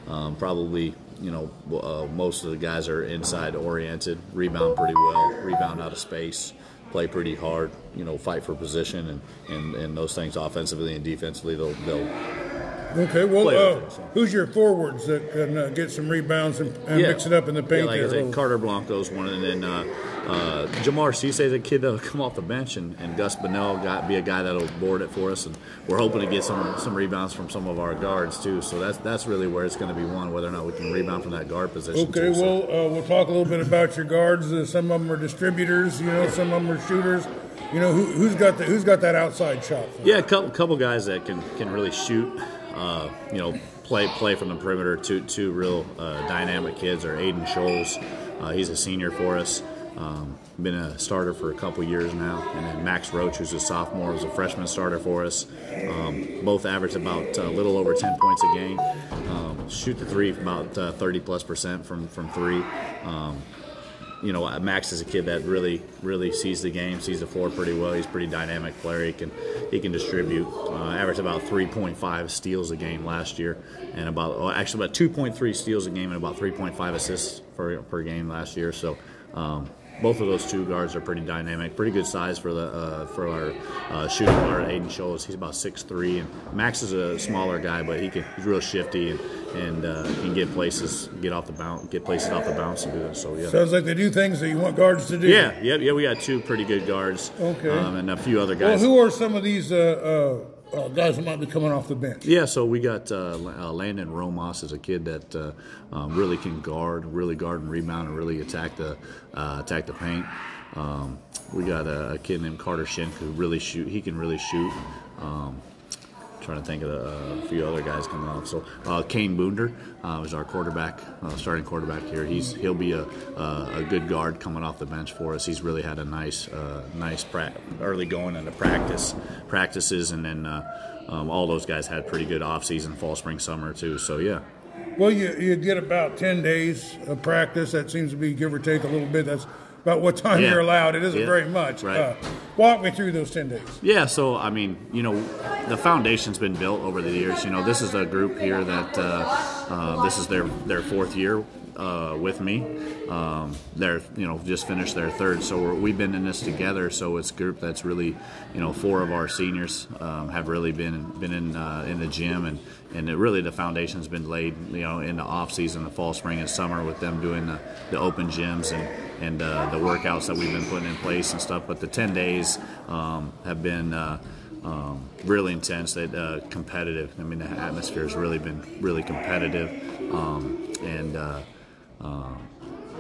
N: Um, probably you know uh, most of the guys are inside oriented, rebound pretty well, rebound out of space, play pretty hard. You know, fight for position and, and, and those things offensively and defensively. They'll they'll
C: Okay, well, uh,
N: it, so.
C: who's your forwards that can uh, get some rebounds and, and mix it up in the paint
N: Yeah, like? I said. Carter Blanco's one, and then uh, uh, Jamar Cisse is a kid that'll come off the bench, and, and Gus Bunnell got be a guy that'll board it for us, and we're hoping to get some some rebounds from some of our guards too. So that's that's really where it's going to be won, whether or not we can rebound from that guard position.
C: Okay,
N: too, so.
C: well, uh, we'll talk a little bit about your guards. Uh, some of them are distributors, you know, some of them are shooters. You know, who, who's got the, who's got that outside shot? For
N: Yeah, a couple, couple guys that can, can really shoot. Uh, you know, play play from the perimeter. Two two real uh, dynamic kids are Aiden Scholes. Uh, he's a senior for us. Um, been a starter for a couple years now, and then Max Roach, who's a sophomore, was a freshman starter for us. Um, both average about a little over 10 points a game. Um, shoot the three about uh, 30 plus percent from from three. You know, Max is a kid that really, really sees the game, sees the floor pretty well. He's a pretty dynamic player. He can, he can distribute. Uh, averaged about 3.5 steals a game last year, and about oh, actually about 2.3 steals a game and about 3.5 assists per, per game last year. So. Um, both of those two guards are pretty dynamic, pretty good size for the uh, for our uh, shooting guard Aiden Scholes. He's about 6'3", and Max is a smaller guy, but he can, he's real shifty and, and uh, can get places, get off the bounce, get places off the bounce and do it. So yeah.
C: Sounds like they do things that you want guards to do.
N: Yeah, yeah, yeah. We got two pretty good guards.
C: Okay.
N: Um, and a few other guys.
C: Well, who are some of these uh, uh, guys that might be coming off the bench?
N: yeah, so we got uh, uh, Landon Romos as a kid that uh, um, really can guard, really guard and rebound, and really attack the uh, attack the paint. Um, we got a, a kid named Carter Shink who really shoot. He can really shoot. Um, trying to think of a, a few other guys coming off. So uh, Kane Boonder uh, is our quarterback, uh, starting quarterback here. He's he'll be a, a good guard coming off the bench for us. He's really had a nice uh, nice pra- early going into practice practices, and then uh, um, all those guys had pretty good off season, fall, spring, summer too. So yeah.
C: Well, you, you get about 10 days of practice. That seems to be give or take a little bit. That's about what time
N: Yeah.
C: you're allowed. It isn't
N: Yeah.
C: very much.
N: Right.
C: Uh, walk me through those 10 days.
N: Yeah, so I mean, you know, the foundation's been built over the years. You know, this is a group here that uh, uh, this is their their fourth year uh, with me. Um, they're you know just finished their third, so we're, we've been in this together. So it's a group that's really, you know, four of our seniors um, have really been been in uh, in the gym and. And it really, the foundation's been laid, you know, in the off season, the fall, spring, and summer, with them doing the, the open gyms and and uh, the workouts that we've been putting in place and stuff. But the ten days um, have been uh, um, really intense, that uh, competitive. I mean, the atmosphere has really been really competitive, um, and uh, uh,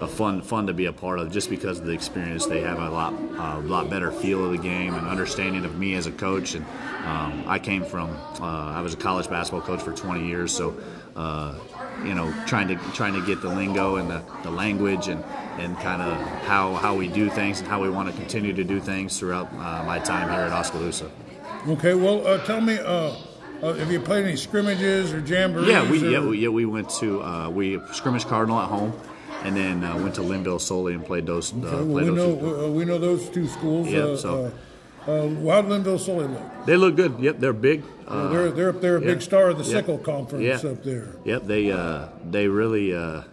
N: a fun fun to be a part of just because of the experience. They have a lot a lot better feel of the game and understanding of me as a coach. And um, I came from uh, I was a college basketball coach for 20 years, so. Uh,
O: you know, trying to trying to get the lingo and the, the language and, and kind of how, how we do things and how we want to continue to do things throughout uh, my time here at Oskaloosa.
C: Okay, well, uh, tell me, uh, uh, have you played any scrimmages or jamborees?
O: Yeah, we
C: or-
O: yeah we, yeah we went to uh, we scrimmage Cardinal at home, and then uh, went to Lynnville-Sully and played those. Uh,
C: Okay, well,
O: played
C: we
O: those
C: know uh, we know those two schools.
O: Yeah,
C: uh,
O: so-
C: uh, uh, how'd Lynnville-Sully look?
O: They look good. Yep, they're big.
C: Yeah, they're they're they're a big star of the
O: yeah,
C: SICL Conference
O: yeah.
C: up there.
O: Yep, they uh, they really uh,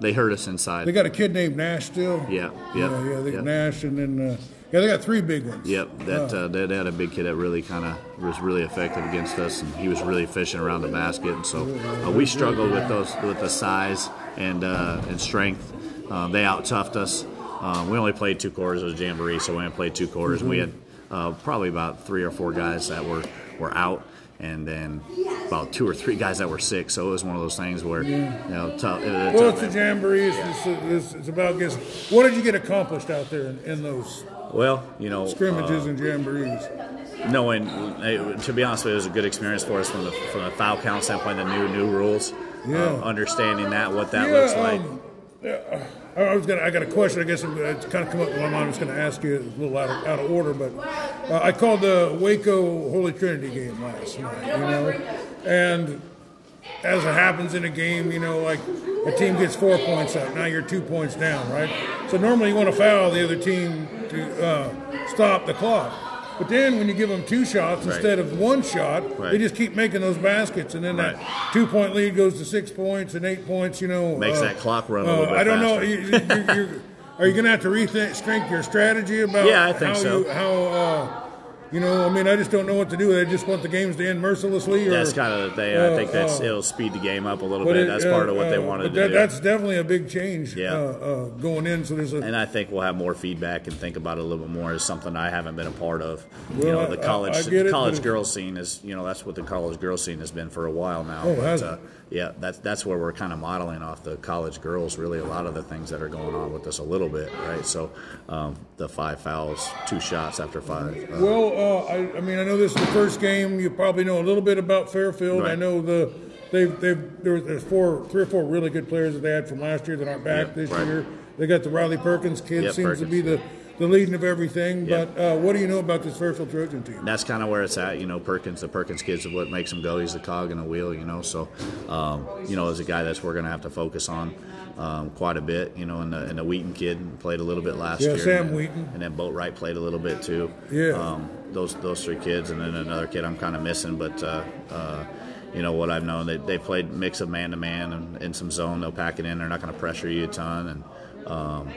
O: they hurt us inside.
C: They got a kid named Nash still.
O: Yeah,
C: yeah,
O: yeah,
C: yeah. They
O: yeah.
C: Nash, and then uh, yeah, they got three big ones.
O: Yep, that
C: Uh,
O: uh, they, they had a big kid that really kind of was really effective against us, and he was really efficient around the basket. And so uh, we struggled with those with the size and uh, and strength. Um, they out toughed us. Um, we only played two quarters of the jamboree, so we only played two quarters. We
C: Mhm.
O: had uh, probably about three or four guys that were were out, and then about two or three guys that were sick. So it was one of those things where you know tough. it was
C: well, it's a jamboree. It's, it's, it's, about guess. What did you get accomplished out there in, in those
O: well, you know,
C: scrimmages
O: uh,
C: and jamborees?
O: knowing it, to be honest with you, it was a good experience for us from the from the foul count standpoint, the new new rules,
C: Yeah.
O: understanding that what that
C: Yeah,
O: looks like.
C: um, yeah, I was gonna. I got a question. I guess it's kind of come up in my mind. I was going to ask you a little out of, out of order, but uh, I called the Waco Holy Trinity game last night. You know, and as it happens in a game, you know, like a team gets four points up, now you're two points down, right? So normally you want to foul the other team to uh, stop the clock. But then when you give them two shots
O: Right.
C: instead of one shot, they just keep making those baskets, and then
O: Right.
C: that two point lead goes to six points and eight points. You know,
O: Makes
C: uh,
O: that clock run a
C: uh,
O: little bit
C: I don't know.
O: faster.
C: You, you, you, you're- are you going to have to rethink strength your strategy about
O: Yeah, I think
C: how
O: so.
C: you how uh, you know? I mean, I just don't know what to do. They just want the games to end mercilessly. Or,
O: That's kind of the thing. I
C: uh,
O: think that's
C: uh,
O: it'll speed the game up a little bit.
C: it,
O: that's
C: uh,
O: part of what they
C: uh,
O: wanted to
C: that,
O: do.
C: That's definitely a big change
O: Yeah.
C: uh, uh, going in. So there's a
O: and I think we'll have more feedback and think about it a little bit more as something I haven't been a part of. you know, the college
C: I- I it,
O: college girls scene is you know that's what the college girls scene has been for a while now.
C: Oh,
O: but, uh? Yeah, that's that's where we're kind of modeling off the college girls. Really, a lot of the things that are going on with us a little bit, right? So um, the five fouls, two shots after five. Uh,
C: Well, uh, I, I mean, I know this is the first game. You probably know a little bit about Fairfield. I know the they've they've there, there's four, three or four really good players that they had from last year that aren't back
O: Yep,
C: this
O: right.
C: year. They got the Riley Perkins kid
O: Yep,
C: seems to be the the leading of everything.
O: Yep.
C: But uh, what do you know about this Fairfield Trojan team?
O: that's kind of where it's at. You know, Perkins, the Perkins kids is what makes him go. He's the cog in the wheel, you know. So, um, you know, as a guy that's we're going to have to focus on um, quite a bit. You know, and the, and the Wheaton kid played a little bit last
C: Yeah,
O: year.
C: Sam
O: and then,
C: Wheaton.
O: And then Boatwright played a little bit too.
C: Yeah.
O: Um, those those three kids, and then another kid I'm kind of missing, but. Uh, uh, you know what I've known they, they played mix of man to man and in some zone they'll pack it in they're not going to pressure you a ton and um,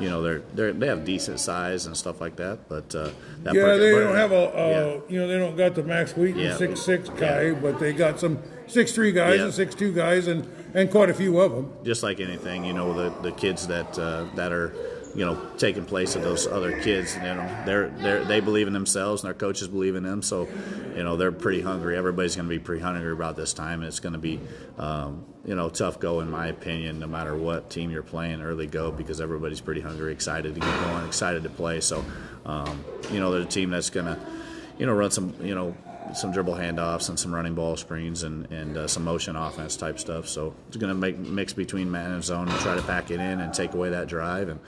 O: you know they're they are they have decent size and stuff like that but uh, that
C: yeah, they don't have a uh,
O: yeah.
C: you know they don't got the Max Wheaton
O: Yeah.
C: six six guy, but they got some six three guys
O: Yeah.
C: and six two guys and and quite a few of them.
O: just like anything, you know, the, the kids that uh, that are, you know, taking place of those other kids, you know, they're they they believe in themselves and their coaches believe in them, so, you know, they're pretty hungry. Everybody's going to be pretty hungry about this time, and it's going to be, um, you know, tough go in my opinion, no matter what team you're playing early go because everybody's pretty hungry, excited to get going, excited to play. So, um, you know, they're a team that's going to, you know, run some, you know, some dribble handoffs and some running ball screens and, and uh, some motion offense type stuff. So it's going to make mix between man and zone and try to pack it in and take away that drive. And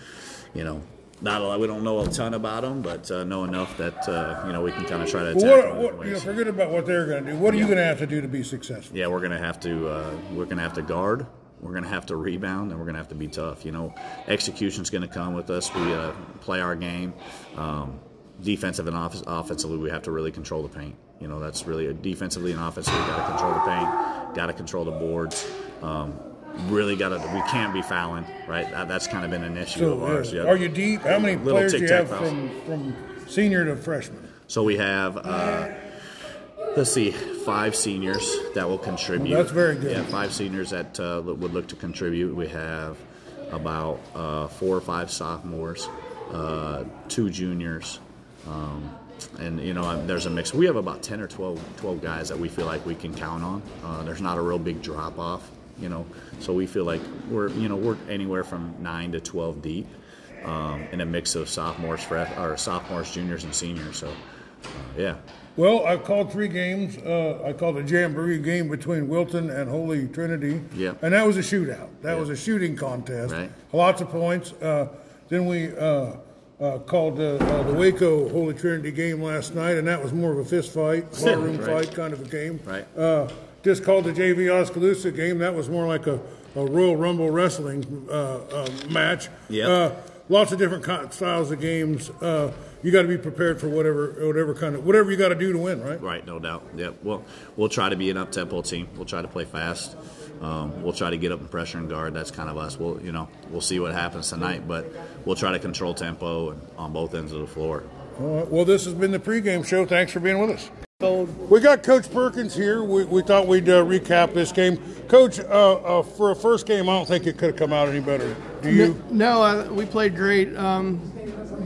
O: you know, not a lot. We don't know a ton about them, but uh, know enough that uh, you know we can kind of try to attack.
C: Well, what, what, you know, forget about what they're going to do. What are you going to have to do to be successful?
O: Yeah, we're gonna have to uh, we're gonna have to guard. We're gonna have to rebound, and we're gonna have to be tough. You know, execution's gonna come with us. We uh, play our game. Um, defensive and off- offensively, we have to really control the paint. You know, that's really defensively and offensively, we got to control the paint, got to control the boards. Um, really got to. We can't be fouling, right? That, that's kind of been an issue
C: So,
O: of ours. Yeah.
C: are you deep? How many
O: Little
C: players do you have
O: fouls.
C: from, from senior to freshman?
O: So we have, uh, let's see, five seniors that will contribute.
C: Well, that's very good.
O: Yeah, five seniors that uh, would look to contribute. We have about uh, four or five sophomores, uh, two juniors. Um, and you know, there's a mix. We have about 10 or 12, 12 guys that we feel like we can count on. Uh, there's not a real big drop off, you know. So we feel like we're, you know, we're anywhere from nine to 12 deep, um, in a mix of sophomores, fre- or sophomores, juniors, and seniors. So, uh, yeah.
C: Well, I've called three games. Uh, I called a jamboree game between Wilton and Holy Trinity.
N: Yeah.
C: And that was a shootout. That
N: Yeah.
C: was a shooting contest.
N: Right.
C: Lots of points. Uh, then we uh, uh, called uh, uh, the Waco Holy Trinity game last night, and that was more of a fist fight, barroom
N: Right.
C: fight kind of a game.
N: Right.
C: Just called the JV Oskaloosa game. That was more like a, a Royal Rumble wrestling uh, uh, match.
N: Yep.
C: Uh, lots of different styles of games. Uh, you got to be prepared for whatever, whatever kind of, whatever you got to do to win, right?
N: Right, no doubt. Yeah, well, we'll try to be an up tempo team. We'll try to play fast. Um, we'll try to get up and pressure and guard. That's kind of us. We'll, you know, we'll see what happens tonight, but we'll try to control tempo on both ends of the floor.
C: All right. Well, this has been the pregame show. Thanks for being with us. We got Coach Perkins here. We, we thought we'd uh, recap this game. Coach, uh, uh, for a first game, I don't think it could have come out any better. Do you?
P: No, uh, we played great. Um,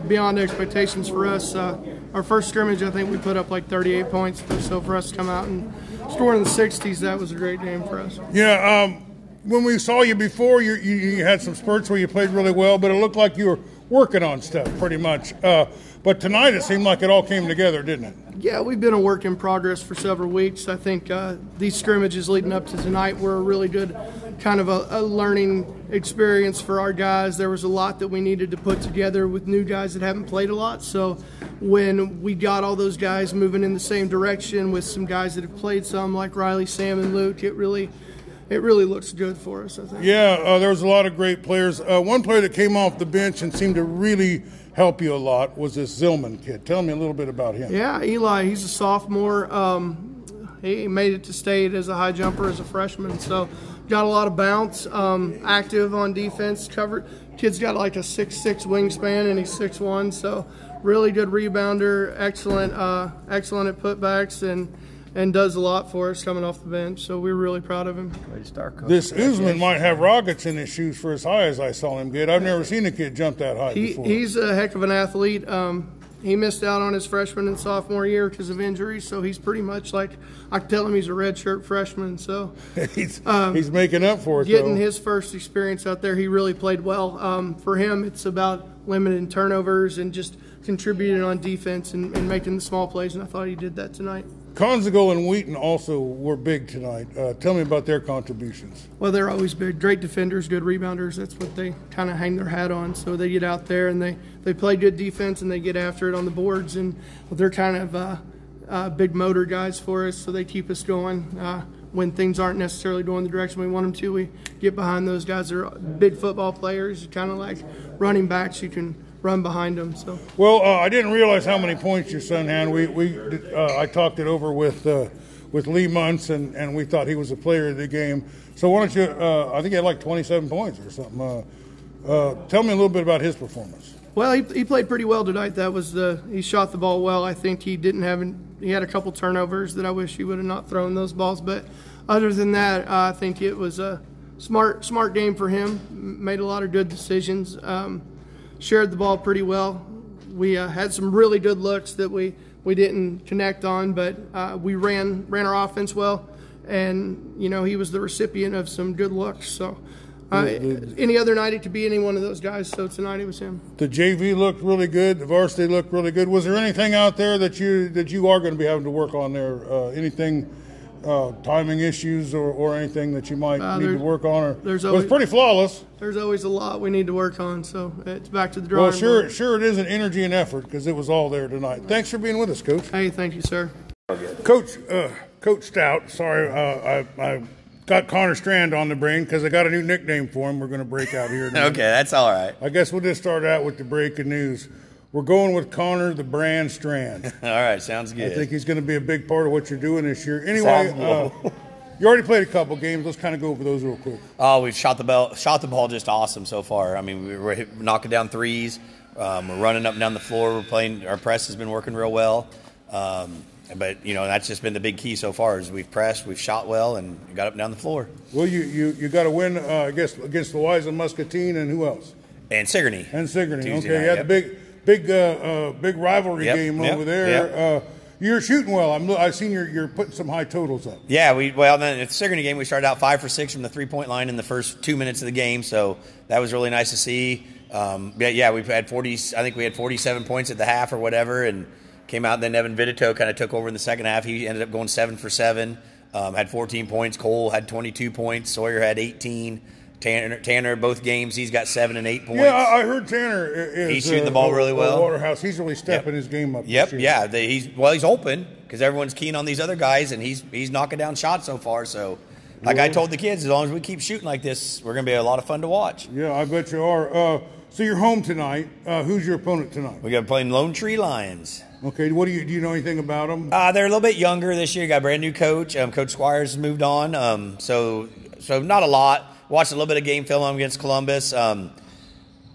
P: beyond expectations for us. Uh, our first scrimmage, I think we put up like 38 points. So for us to come out and score in the 60s, that was a great game for us.
C: Yeah. Um, when we saw you before, you, you, you had some spurts where you played really well, but it looked like you were working on stuff pretty much. But tonight, it seemed like it all came together, didn't it?
P: Yeah, we've been a work in progress for several weeks. I think uh, these scrimmages leading up to tonight were a really good kind of a, a learning experience for our guys. There was a lot that we needed to put together with new guys that haven't played a lot. So when we got all those guys moving in the same direction with some guys that have played some, like Riley, Sam, and Luke, it really it really looks good for us. I think.
C: Yeah, uh, there was a lot of great players. Uh, one player that came off the bench and seemed to really help you a lot was this Zillman kid. Tell me a little bit about him.
P: Yeah, Eli, he's a sophomore. Um, he made it to state as a high jumper as a freshman, so got a lot of bounce. Um, active on defense, covered. Kid's got like a six-six wingspan, and he's six-one, so really good rebounder. Excellent, uh, excellent at putbacks, and and does a lot for us coming off the bench. So we're really proud of him.
O: Great start, coach.
C: This Usman might have rockets in his shoes for as high as I saw him get. I've never seen a kid jump that high
P: He,
C: before.
P: he's a heck of an athlete. Um, he missed out on his freshman and sophomore year because of injuries, so he's pretty much like I can tell him he's a redshirt freshman. So
C: he's,
P: um,
C: he's making up for it.
P: getting
C: though.
P: his first experience out there, he really played well. Um, for him, it's about limiting turnovers and just contributing on defense and, and making the small plays, and I thought he did that tonight.
C: Consigal and Wheaton also were big tonight. Uh, tell me about their contributions.
P: Well, they're always big, great defenders, good rebounders. That's what they kind of hang their hat on. So they get out there and they, they play good defense and they get after it on the boards. And they're kind of uh, uh, big motor guys for us, so they keep us going. Uh, when things aren't necessarily going the direction we want them to, we get behind those guys. They're big football players, kind of like running backs. You can run behind him. So
C: Well, uh, I didn't realize how many points your son had. We, we uh, I talked it over with uh, with Lee Muntz, and, and we thought he was a player of the game. So why don't you? Uh, I think he had like 27 points or something. Uh, uh, tell me a little bit about his performance.
P: Well, he, he played pretty well tonight. That was the he shot the ball well. I think he didn't have an, he had a couple turnovers that I wish he would have not thrown those balls. But other than that, I think it was a smart smart game for him. Made a lot of good decisions. Um, shared the ball pretty well. We uh, had some really good looks that we, we didn't connect on, but uh, we ran ran our offense well, and you know he was the recipient of some good looks. So. Uh, any other night it could be any one of those guys. So tonight it was him.
C: The JV looked really good. The varsity looked really good. Was there anything out there that you that you are going to be having to work on there? Uh, anything, uh, timing issues or, or anything that you might
P: Uh,
C: need to work on? Or
P: there's
C: it was
P: always-
C: pretty flawless.
P: There's always a lot we need to work on, so it's back to the drawing
C: Well, sure,
P: board.
C: sure it is an energy and effort because it was all there tonight. Thanks for being with us, Coach.
P: Hey, thank you, sir.
C: Coach, uh, Coach Stout. Sorry, uh, I, I got Connor Strand on the brain because I got a new nickname for him. We're going to break out here.
O: Okay, that's all right.
C: I guess we'll just start out with the breaking news. We're going with Connor the Brand Strand.
O: All right, sounds good.
C: I think he's going to be a big part of what you're doing this year. Anyway, uh, you already played a couple games. Let's kind of go over those real quick.
O: Oh, we've shot the ball, shot the ball just awesome so far. I mean, we we're hit- knocking down threes. Um, we're running up and down the floor. We're playing. Our press has been working real well. Um, but you know, that's just been the big key so far. Is we've pressed, we've shot well, and got up and down the floor.
C: Well, you you, you got to win, uh, I guess, against Louisa Muscatine and who else?
O: And Sigourney.
C: And Sigourney.
O: Tuesday
C: okay,
O: night,
C: had
O: yep.
C: the big big uh, uh, big rivalry
O: Yep,
C: game
O: yep,
C: over there.
O: yep.
C: Uh, you're shooting well. I'm. I've seen you're you're putting some high totals up.
O: Yeah, we well then at the Sigourney game we started out five for six from the three point line in the first two minutes of the game, so that was really nice to see. Um, yeah, yeah, we've had forty. I think we had forty seven points at the half or whatever, and came out. And then Evan Vidito kind of took over in the second half. He ended up going seven for seven, um, had 14 points. Cole had 22 points. Sawyer had 18. Tanner, Tanner, both games, he's got seven and eight points.
C: Yeah, I I heard Tanner is
O: He's shooting the
C: uh,
O: ball really
C: uh,
O: well.
C: Waterhouse, he's really stepping his game up.
O: Yep,
C: this year.
O: yeah. They, he's well, he's open because everyone's keen on these other guys, and he's he's knocking down shots so far. So, like I told the kids, as long as we keep shooting like this, we're going to be a lot of fun to watch.
C: Yeah, I bet you are. Uh, so you're home tonight. Uh, who's your opponent tonight?
O: We got playing Lone Tree Lions.
C: Okay, what do you do? You know anything about them?
O: Uh, they're a little bit younger this year. Got a brand new coach. Um, coach Squires has moved on. Um, so so not a lot. Watched a little bit of game film against Columbus. Um,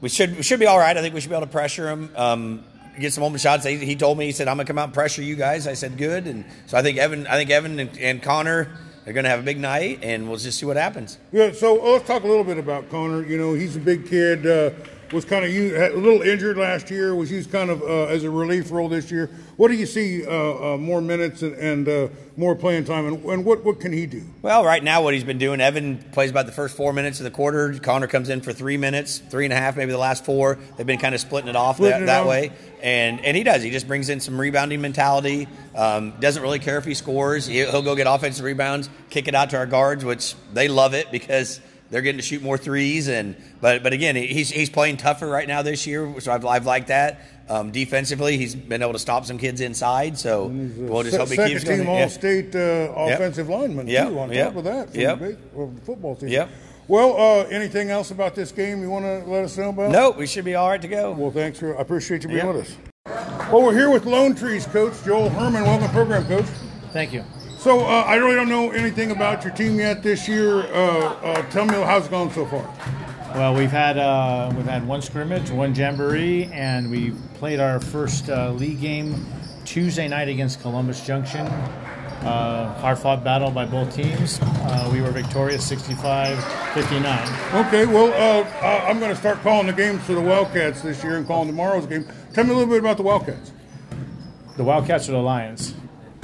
O: we should we should be all right. I think we should be able to pressure him, Um, get some open shots. He, he told me he said I'm gonna come out and pressure you guys. I said good. And so I think Evan I think Evan and, and Connor are gonna have a big night, and we'll just see what happens.
C: Yeah, so uh, let's talk a little bit about Connor. You know, he's a big kid. Uh, was kind of had a little injured last year. Was used kind of uh, as a relief role this year. What do you see? Uh, uh, more minutes and, and uh, more playing time, and, and what what can he do?
O: Well, right now, what he's been doing, Evan plays about the first four minutes of the quarter. Connor comes in for three minutes, three and a half, maybe the last four. They've been kind of splitting it off
C: Splitting
O: that,
C: it
O: that way. And and he does. He just brings in some rebounding mentality. Um, doesn't really care if he scores. He'll go get offensive rebounds, kick it out to our guards, which they love it because they're getting to shoot more threes. And but but again, he's he's playing tougher right now this year, so I've, I've liked that. Um, defensively, he's been able to stop some kids inside. So we'll just
C: Se-
O: hope he
C: second
O: keeps
C: team
O: going. Yeah.
C: All-state uh, offensive lineman
O: Yep.
C: too. On
O: Yep.
C: top of that, from
O: Yep.
C: the, ba- from the football team.
O: Yep.
C: Well, uh, anything else about this game you want to let us know about?
O: No, we should be all right to go.
C: Well, thanks for. I appreciate you being
O: Yep.
C: with us. Well, we're here with Lone Trees coach Joel Herman. Welcome, to the program, coach.
Q: Thank you.
C: So uh, I really don't know anything about your team yet this year. Uh, uh, tell me how's it going so far.
Q: Well, we've had uh, we've had one scrimmage, one jamboree, and we played our first uh, league game Tuesday night against Columbus Junction. Uh, hard fought battle by both teams. Uh, we were victorious 65-59.
C: Okay, well, uh, I'm going to start calling the games for the Wildcats this year and calling tomorrow's game. Tell me a little bit about the Wildcats.
Q: The Wildcats are the Lions?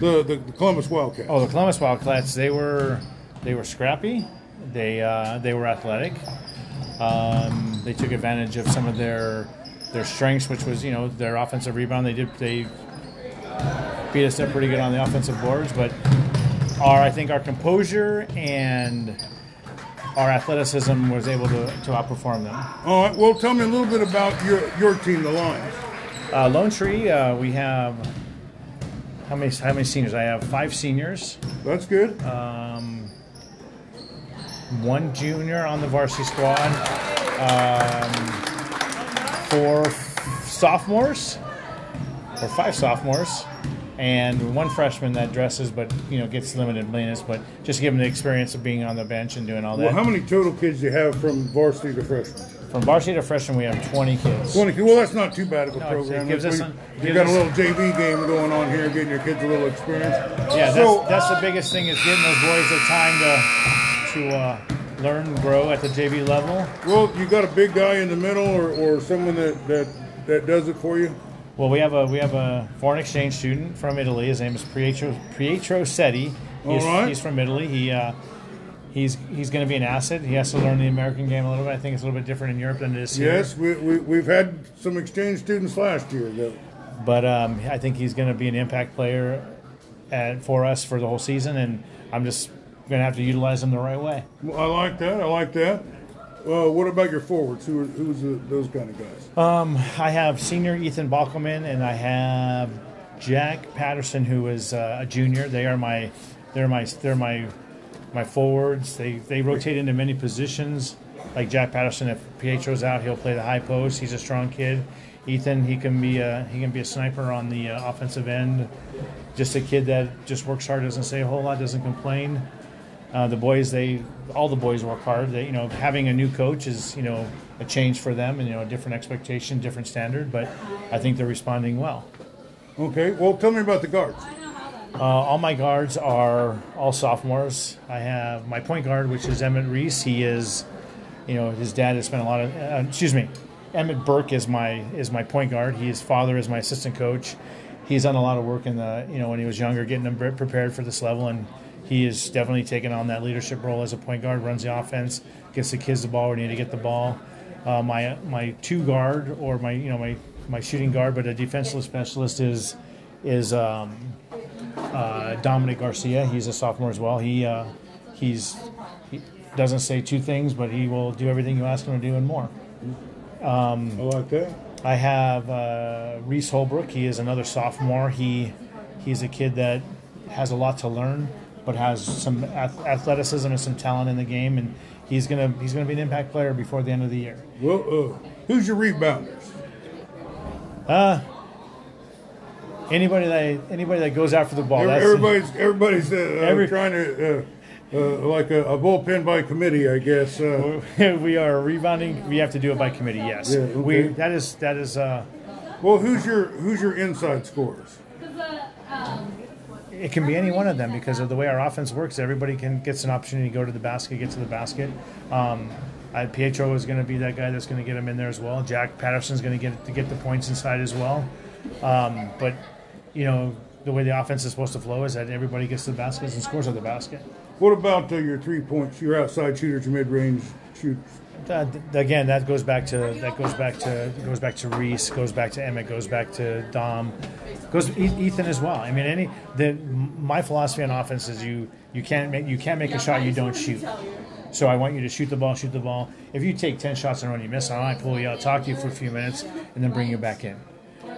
C: The the, the Columbus Wildcats.
Q: Oh, the Columbus Wildcats. They were they were scrappy. They uh, they were athletic. Um, they took advantage of some of their their strengths, which was you know their offensive rebound. They did they beat us up pretty good on the offensive boards, but our I think our composure and our athleticism was able to, to outperform them.
C: All right. Well, tell me a little bit about your your team, the Lions.
Q: Uh, Lone Tree, uh, we have how many how many seniors? I have five seniors.
C: That's good.
Q: Um, one junior on the varsity squad. Um, four sophomores, or five sophomores, and one freshman that dresses, but you know gets limited minutes, but just give them the experience of being on the bench and doing all that.
C: Well, how many total kids do you have from varsity to freshman?
Q: From varsity to freshman, we have 20 kids.
C: 20 kids. Well, that's not too bad of a
Q: No, it
C: program.
Q: gives us some-
C: you
Q: gives
C: got a
Q: us-
C: little JV game going on here, getting your kids a little experience.
Q: Yeah, that's,
C: So,
Q: that's the biggest thing is getting those boys the time to to uh, learn and grow at the JV level.
C: well, you got a big guy in the middle, or, or someone that, that that does it for you.
Q: Well, we have a we have a foreign exchange student from Italy. His name is Pietro Pietro Setti. He's,
C: All right.
Q: he's from Italy. He uh, he's he's going to be an asset. He has to learn the American game a little bit. I think it's a little bit different in Europe than it is here.
C: Yes, we, we, we've had some exchange students last year. That,
Q: But um, I think he's going to be an impact player at, for us for the whole season, and I'm just going to have to utilize him the right way.
C: Well, I like that. I like that. Uh, what about your forwards? Who are, who's the, those kind of guys?
Q: Um, I have senior Ethan Balkelman and I have Jack Patterson, who is uh, a junior. They are my, they're my, they're my, my forwards. They they rotate into many positions. Like Jack Patterson, if Pietro's out, he'll play the high post. He's a strong kid. Ethan, he can be a he can be a sniper on the uh, offensive end. Just a kid that just works hard, doesn't say a whole lot, doesn't complain. Uh, the boys, they all the boys work hard. They, you know, having a new coach is you know a change for them, and you know a different expectation, different standard. But I think they're responding well.
C: Okay, well, tell me about the guards.
Q: Uh, all my guards are all sophomores. I have my point guard, which is Emmett Reese. He is, you know, his dad has spent a lot of. Uh, excuse me, Emmett Burke is my is my point guard. His father is my assistant coach. He's done a lot of work in the you know when he was younger, getting them prepared for this level, and he is definitely taking on that leadership role as a point guard. Runs the offense, gets the kids the ball where they need to get the ball. Uh, my my two guard or my you know my my shooting guard, but a defensive specialist is is um, uh, Dominic Garcia. He's a sophomore as well. He uh, he's he doesn't say two things, but he will do everything you ask him to do and more. Um,
C: I like that.
Q: I have uh, Reese Holbrook. He is another sophomore. He he's a kid that has a lot to learn, but has some ath- athleticism and some talent in the game, and he's gonna he's gonna be an impact player before the end of the year.
C: Uh, who's your rebounders?
Q: Uh, anybody that anybody that goes after the ball.
C: Everybody's everybody's uh, uh,
Q: Every-
C: trying to. Uh, uh, like a, a bullpen by committee, I guess. Uh,
Q: we are rebounding. We have to do it by committee. Yes,
C: Yeah, okay.
Q: we that is that is. Uh,
C: well, who's your who's your inside scorers?
Q: it can be any one of them because of the way our offense works. Everybody can gets an opportunity to go to the basket, get to the basket. Um, I, Pietro is going to be that guy that's going to get him in there as well. Jack Patterson's going to get to get the points inside as well. Um, but you know the way the offense is supposed to flow is that everybody gets to the baskets and scores at the basket.
C: What about uh, your three points, your outside shooters, your mid range shooters?
Q: Uh, again, that goes back to that goes back to goes back to Reese, goes back to Emmett, goes back to Dom, goes Ethan as well. I mean, any the my philosophy on offense is you you can't make you can't make a shot you don't shoot. So I want you to shoot the ball, shoot the ball. If you take ten shots in a row and you miss, I might pull you out, talk to you for a few minutes, and then bring you back in.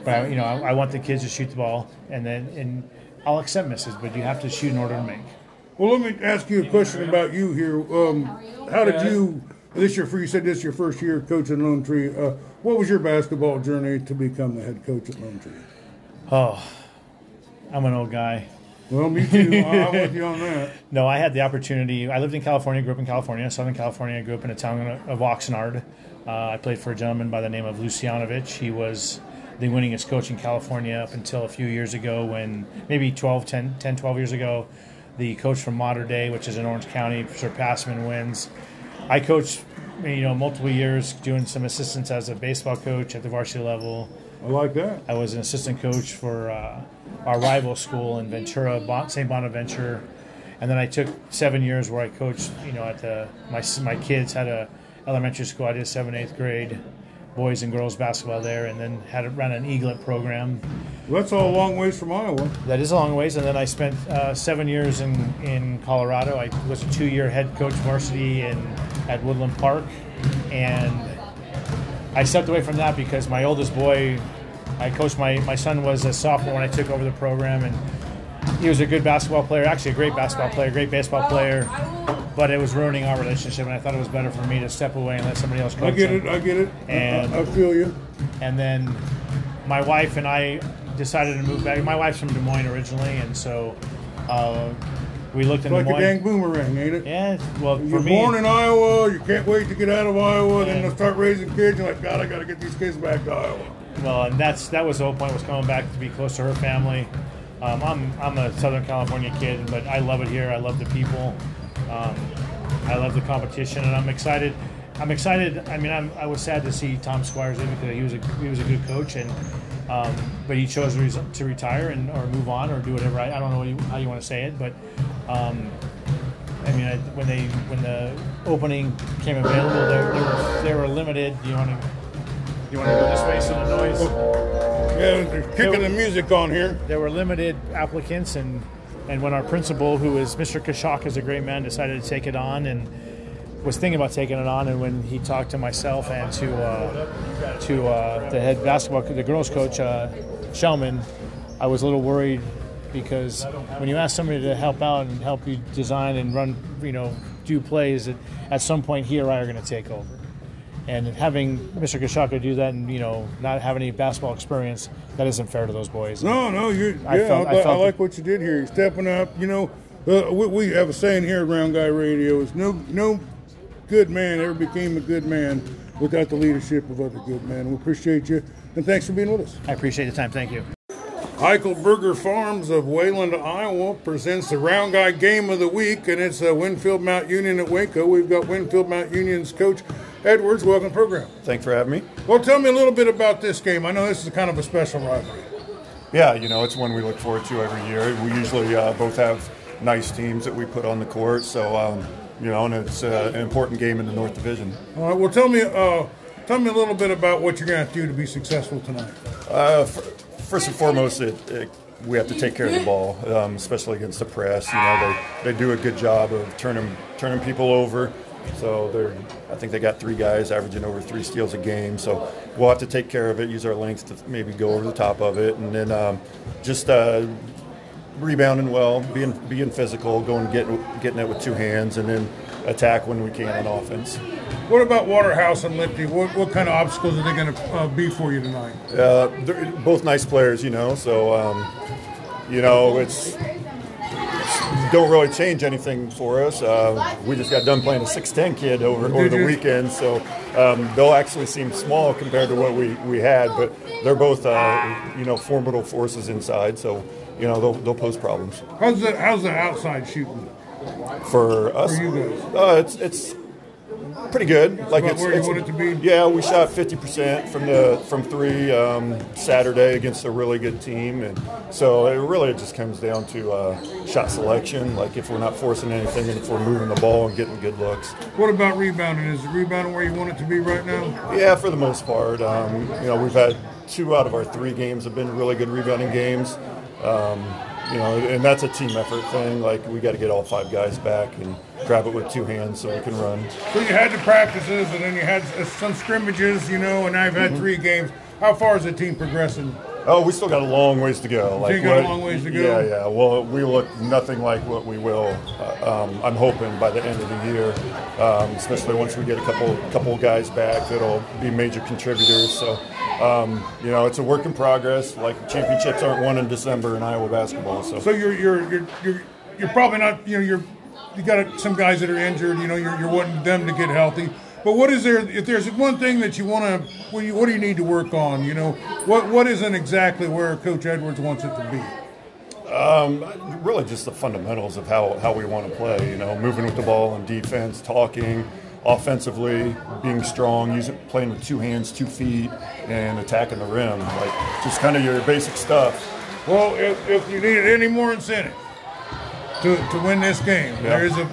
Q: But I, you know, I, I want the kids to shoot the ball, and then and I'll accept misses, but you have to shoot in order to make.
C: Well, let me ask you a question about you here. Um, how did you? This your you said this is your first year coaching Lone Tree. Uh, what was your basketball journey to become the head coach at Lone Tree?
Q: Oh, I'm an old guy.
C: Well, me too. I'm with you on that.
Q: No, I had the opportunity. I lived in California, grew up in California, Southern California. I grew up in a town of Oxnard. Uh, I played for a gentleman by the name of Lucianovich. He was the winningest coach in California up until a few years ago when, maybe 12, 10, 10 12 years ago, the coach from Mater Dei, which is in Orange County, Sir Passman wins. I coached, you know, multiple years doing some assistance as a baseball coach at the varsity level.
C: I like that.
Q: I was an assistant coach for uh, our rival school in Ventura, Bon- St. Bonaventure, and then I took seven years where I coached. You know, at the my my kids had a elementary school. I did seventh, eighth grade, boys and girls basketball there, and then had run an Eaglet program.
C: Well, that's all a long ways from Iowa.
Q: That is a long ways, and then I spent uh, seven years in, in Colorado. I was a two year head coach varsity in at Woodland Park, and I stepped away from that because my oldest boy, I coached my my son was a sophomore when I took over the program, and he was a good basketball player, actually a great basketball player, great baseball player, but it was ruining our relationship, and I thought it was better for me to step away and let somebody else
C: I get
Q: him.
C: it. I get it.
Q: And
C: I, I feel you.
Q: and then my wife and I decided to move back. My wife's from Des Moines originally, and so uh, we looked in
C: like
Q: Des
C: a dang boomerang, ain't it?
Q: Yeah. Well,
C: You're
Q: for me,
C: born in Iowa. You can't wait to get out of Iowa. Then start raising kids. You're like, God, I got to get these kids back to Iowa.
Q: well, and that's that was the whole point was coming back to be close to her family. Um, I'm I'm a Southern California kid, but I love it here. I love the people. Um, I love the competition, and I'm excited. I'm excited. I mean, I'm, I was sad to see Tom Squires leave because he was a he was a good coach, and um, but he chose to, retire and or move on or do whatever. I, I don't know you, how you want to say it, but um, I mean, I, when they when the opening came available, they, they were they were limited. Do you want to you want to go this way so the noise?
C: Yeah, the music on here.
Q: There were limited applicants, and and when our principal, who is Mr. Kashak, is a great man, decided to take it on and was thinking about taking it on, and when he talked to myself and to uh, to uh, the head basketball, the girls coach uh, Shellman, I was a little worried because when you ask somebody to help out and help you design and run, you know, do plays, at some point he or I are going to take over. And having Mr. Kashaka do that and you know not have any basketball experience, that isn't fair to those boys.
C: No, no, you're.
Q: I
C: yeah,
Q: felt-
C: I,
Q: I
C: li- I
Q: felt-
C: like what you did here. You're stepping up. You know, uh, we, we have a saying here at Round Guy Radio: is no no good man ever became a good man without the leadership of other good men. We appreciate you, and thanks for being with us.
Q: I appreciate the time. Thank you.
C: Eichelberger Farms of Wayland, Iowa presents the Round Guy Game of the Week, and it's uh, Winfield Mount Union at Waco. We've got Winfield Mount Union's coach Edwards. Welcome to the program.
R: Thanks for having me.
C: Well, tell me a little bit about this game. I know this is kind of a special rivalry.
R: Yeah, you know, it's one we look forward to every year. We usually uh, both have nice teams that we put on the court, so, um, you know, and it's uh, an important game in the North Division.
C: All right. Well, tell me, uh, tell me a little bit about what you're going to have to do to be successful tonight.
R: Uh, f- first and foremost, it, it, we have to take care of the ball, um, especially against the press. You know, they, they do a good job of turning turning people over. So they're, I think they got three guys averaging over three steals a game. So we'll have to take care of it, use our length to maybe go over the top of it, and then um, just uh, rebounding well, being being physical, going getting getting it with two hands, and then attack when we can on offense.
C: What about Waterhouse and Lipke? What, what kind of obstacles are they going to uh, be for you tonight?
R: Uh, they're both nice players, you know. So, um, you know, it's don't really change anything for us. Uh, we just got done playing a 6'10 kid over, over the weekend, so um, they'll actually seem small compared to what we, we had, but they're both, uh, you know, formidable forces inside, so, you know, they'll, they'll pose problems.
C: How's the, how's the outside shooting?
R: For us,
C: For you guys?
R: Uh, it's, it's pretty good. Like it's, it's-
C: want it to be?
R: Yeah, we shot 50% from the from three um, Saturday against a really good team, and so it really just comes down to uh, shot selection. Like if we're not forcing anything, and if we're moving the ball and getting good looks.
C: What about rebounding? Is the rebounding where you want it to be right now?
R: Yeah, for the most part, um, you know, we've had two out of our three games have been really good rebounding games. Um, you know, and that's a team effort thing. Like we got to get all five guys back and grab it with two hands so we can run.
C: So you had the practices, and then you had some scrimmages, you know, and you've had
R: Mm-hmm.
C: three games. How far is the team progressing?
R: Oh, we still got a long ways to go.
C: you got a long ways to go?
R: Yeah, yeah. Well, we look nothing like what we will. Uh, um, I'm hoping by the end of the year, um, especially once we get a couple couple guys back that'll be major contributors. So, um, you know, it's a work in progress. Like championships aren't won in December in Iowa basketball. So,
C: So you're you're you're you're, you're probably not you know you're you got some guys that are injured. You know you're you're wanting them to get healthy. But what is there? If there's one thing that you want to, what, do you, what do you need to work on? You know, what what isn't exactly where Coach Edwards wants it to be?
R: Um, really, just the fundamentals of how, how we want to play. You know, moving with the ball on defense, talking, offensively, being strong, using playing with two hands, two feet, and attacking the rim. Like just kind of your basic stuff.
C: Well, if, if you needed any more incentive to, to win this game,
R: Yeah.
C: there is a,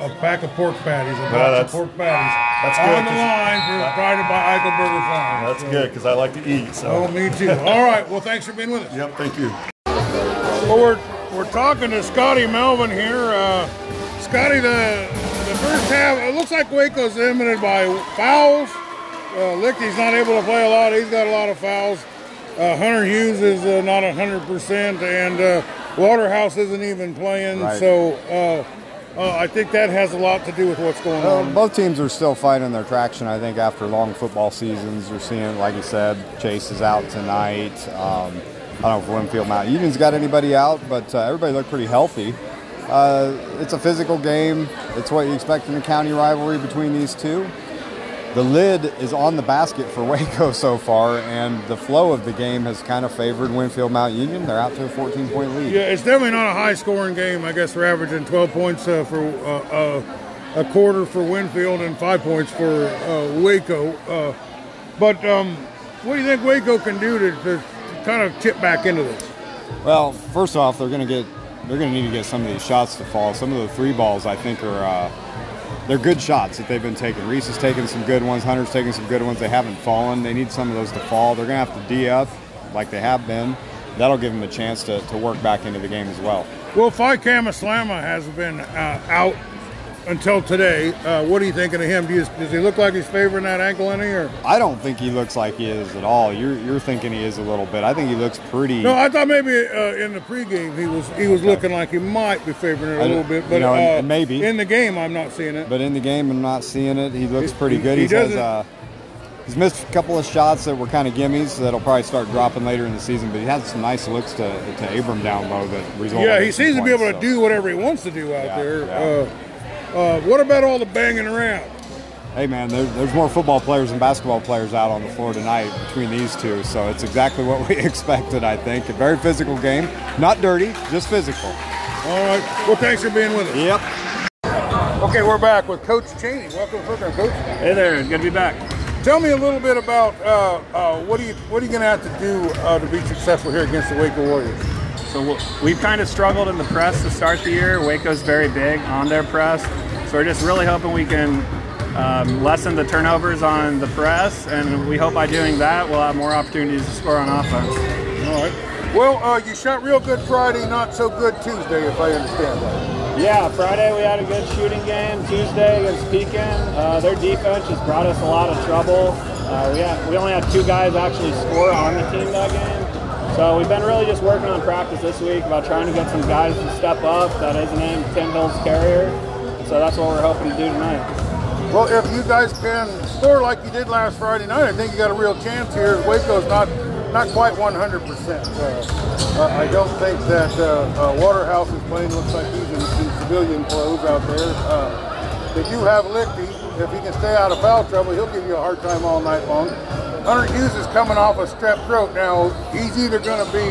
C: a, a, a pack of pork patties, a box of pork patties
R: that's good,
C: on
R: the
C: line for provided by Eichelberger Farm.
R: That's good because I like to eat. So.
C: Oh, me too. All right. Well, thanks for being with us.
R: Yep. Thank you.
C: Well, we're, we're talking to Scotty Melvin here. Uh, Scotty, the first half, it looks like Waco's limited by fouls. Uh, Lichty's not able to play a lot. He's got a lot of fouls. Uh, Hunter Hughes is uh, not 100%, and uh, Waterhouse isn't even playing.
S: Right.
C: So uh, uh, I think that has a lot to do with what's going
S: Well,
C: on.
S: both teams are still finding their traction. I think after long football seasons, you're seeing, like you said, Chase is out tonight. Um, I don't know if Winfield Mount Union's got anybody out, but uh, everybody looked pretty healthy. Uh, it's a physical game. It's what you expect in a county rivalry between these two. The lid is on the basket for Waco so far, and the flow of the game has kind of favored Winfield Mount Union. They're out to a 14 point lead.
C: Yeah, it's definitely not a high scoring game. I guess they're averaging 12 points uh, for uh, uh, a quarter for Winfield and five points for uh, Waco. Uh, but um, what do you think Waco can do to, to kind of chip back into this?
S: Well, first off, they're going to get they're going to need to get some of these shots to fall. Some of the three balls, I think, are uh, they're good shots that they've been taking. Reese is taking some good ones. Hunter's taking some good ones. They haven't fallen. They need some of those to fall. They're going to have to D up like they have been. That'll give them a chance to, to work back into the game as well.
C: Well, Phi Kamaslama has been uh, out until today. Uh, what are you thinking of him? Do you, does he look like he's favoring that ankle any? Or
S: I don't think he looks like he is at all. You're, you're thinking he is a little bit. I think he looks pretty.
C: no, I thought maybe uh, in the pregame he was he was looking like he might be favoring it a
S: I
C: little bit,
S: you
C: but
S: know,
C: uh,
S: maybe.
C: in the game I'm not seeing it.
S: But in the game, I'm not seeing it. He looks pretty
C: he-
S: good.
C: he
S: He's
C: doesn't-
S: uh, he's missed a couple of shots that were kind of gimmies that'll probably start dropping later in the season. But he has some nice looks to, to Abram down low that result.
C: Yeah, he seems to be
S: points,
C: able to
S: so.
C: do whatever he wants to do out
S: Yeah,
C: there.
S: yeah.
C: Uh, uh, what about all the banging around?
S: Hey man, there, there's more football players and basketball players out on the floor tonight between these two, so it's exactly what we expected. I think a very physical game, not dirty, just physical.
C: All right. Well, thanks for being with us.
S: Yep.
C: Okay, we're back with Coach Cheney. Welcome to the program, Coach.
T: Hey there, good to be back.
C: Tell me a little bit about uh, uh, what are you what are you going to have to do uh, to be successful here against the Waco Warriors?
T: So w- we've kind of struggled in the press to start the year. Waco's very big on their press, so we're just really hoping we can um, lessen the turnovers on the press, and we hope by doing that we'll have more opportunities to score on offense.
C: All right. Well, uh, you shot real good Friday, not so good Tuesday, if I understand that.
T: Yeah, Friday we had a good shooting game. Tuesday against Pekin, uh, their defense just brought us a lot of trouble. Uh, we, had, we only had two guys actually score on the team that game. So we've been really just working on practice this week about trying to get some guys to step up. That is named Tim Hill's carrier. So that's what we're hoping to do tonight.
C: Well, if you guys can score like you did last Friday night, I think you got a real chance here. Waco's not not quite 100%. Uh, I don't think that uh, uh, Waterhouse is playing. Looks like he's in, in civilian clothes out there. Uh, they do have Lichty. If he can stay out of foul trouble, he'll give you a hard time all night long. Hunter Hughes is coming off a strep throat. Now, he's either going to be,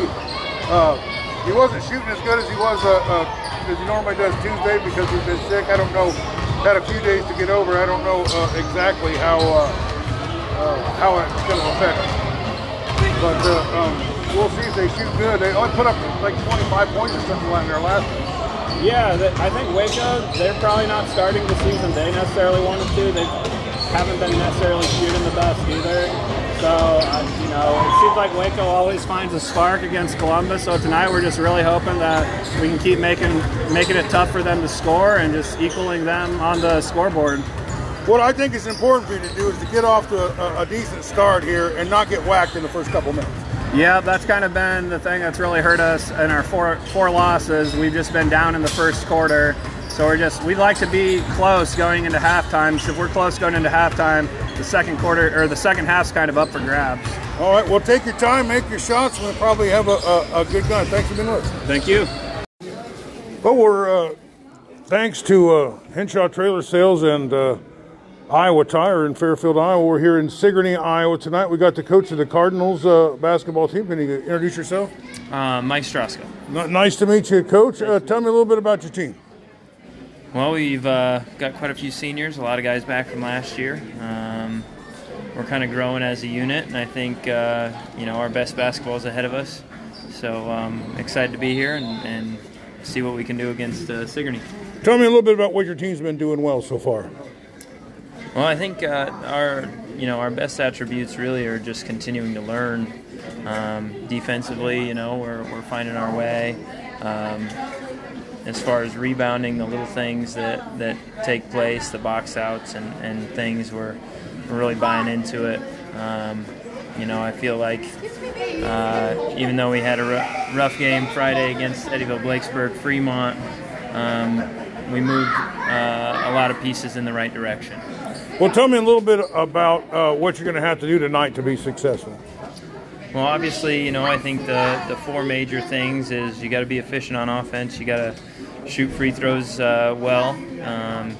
C: uh, he wasn't shooting as good as he was uh, uh, as he normally does Tuesday because he's been sick. I don't know. Had a few days to get over. I don't know uh, exactly how uh, uh, how it's going to affect him. But um, we'll see if they shoot good. They only put up like 25 points or something like their last one.
T: Yeah, I think Waco, they're probably not starting the season they necessarily wanted to. They haven't been necessarily shooting the best either. So, uh, you know, it seems like Waco always finds a spark against Columbus. So tonight we're just really hoping that we can keep making making it tough for them to score and just equaling them on the scoreboard.
C: What I think is important for you to do is to get off to a, a decent start here and not get whacked in the first couple minutes.
T: Yeah, that's kind of been the thing that's really hurt us in our four four losses. We've just been down in the first quarter. So we're just we'd like to be close going into halftime. So if we're close going into halftime, the second quarter or the second half's kind of up for grabs.
C: All right, well, take your time, make your shots. We'll probably have a, a, a good gun. Thanks for being with us.
T: Thank you.
C: Well, we're uh, thanks to uh, Henshaw Trailer Sales and uh, Iowa Tire in Fairfield, Iowa. We're here in Sigourney, Iowa tonight. We got the coach of the Cardinals uh, basketball team. Can you introduce yourself?
U: Uh, Mike Straska.
C: N- nice to meet you, Coach. Uh, tell me a little bit about your team.
U: Well, we've uh, got quite a few seniors, a lot of guys back from last year. Um, we're kind of growing as a unit, and I think uh, you know our best basketball is ahead of us. So um, excited to be here and, and see what we can do against uh, Sigourney.
C: Tell me a little bit about what your team's been doing well so far.
U: Well, I think uh, our you know our best attributes really are just continuing to learn. Um, defensively, you know, we're, we're finding our way. Um, as far as rebounding, the little things that, that take place, the box outs and, and things, we're, really buying into it. Um, you know, I feel like uh, even though we had a r- rough game Friday against Eddyville Blakesburg Fremont, um, we moved uh, a lot of pieces in the right direction.
C: Well, tell me a little bit about uh, what you're going to have to do tonight to be successful.
U: Well, obviously, you know, I think the, the four major things is you got to be efficient on offense, you got to shoot free throws uh, well, um,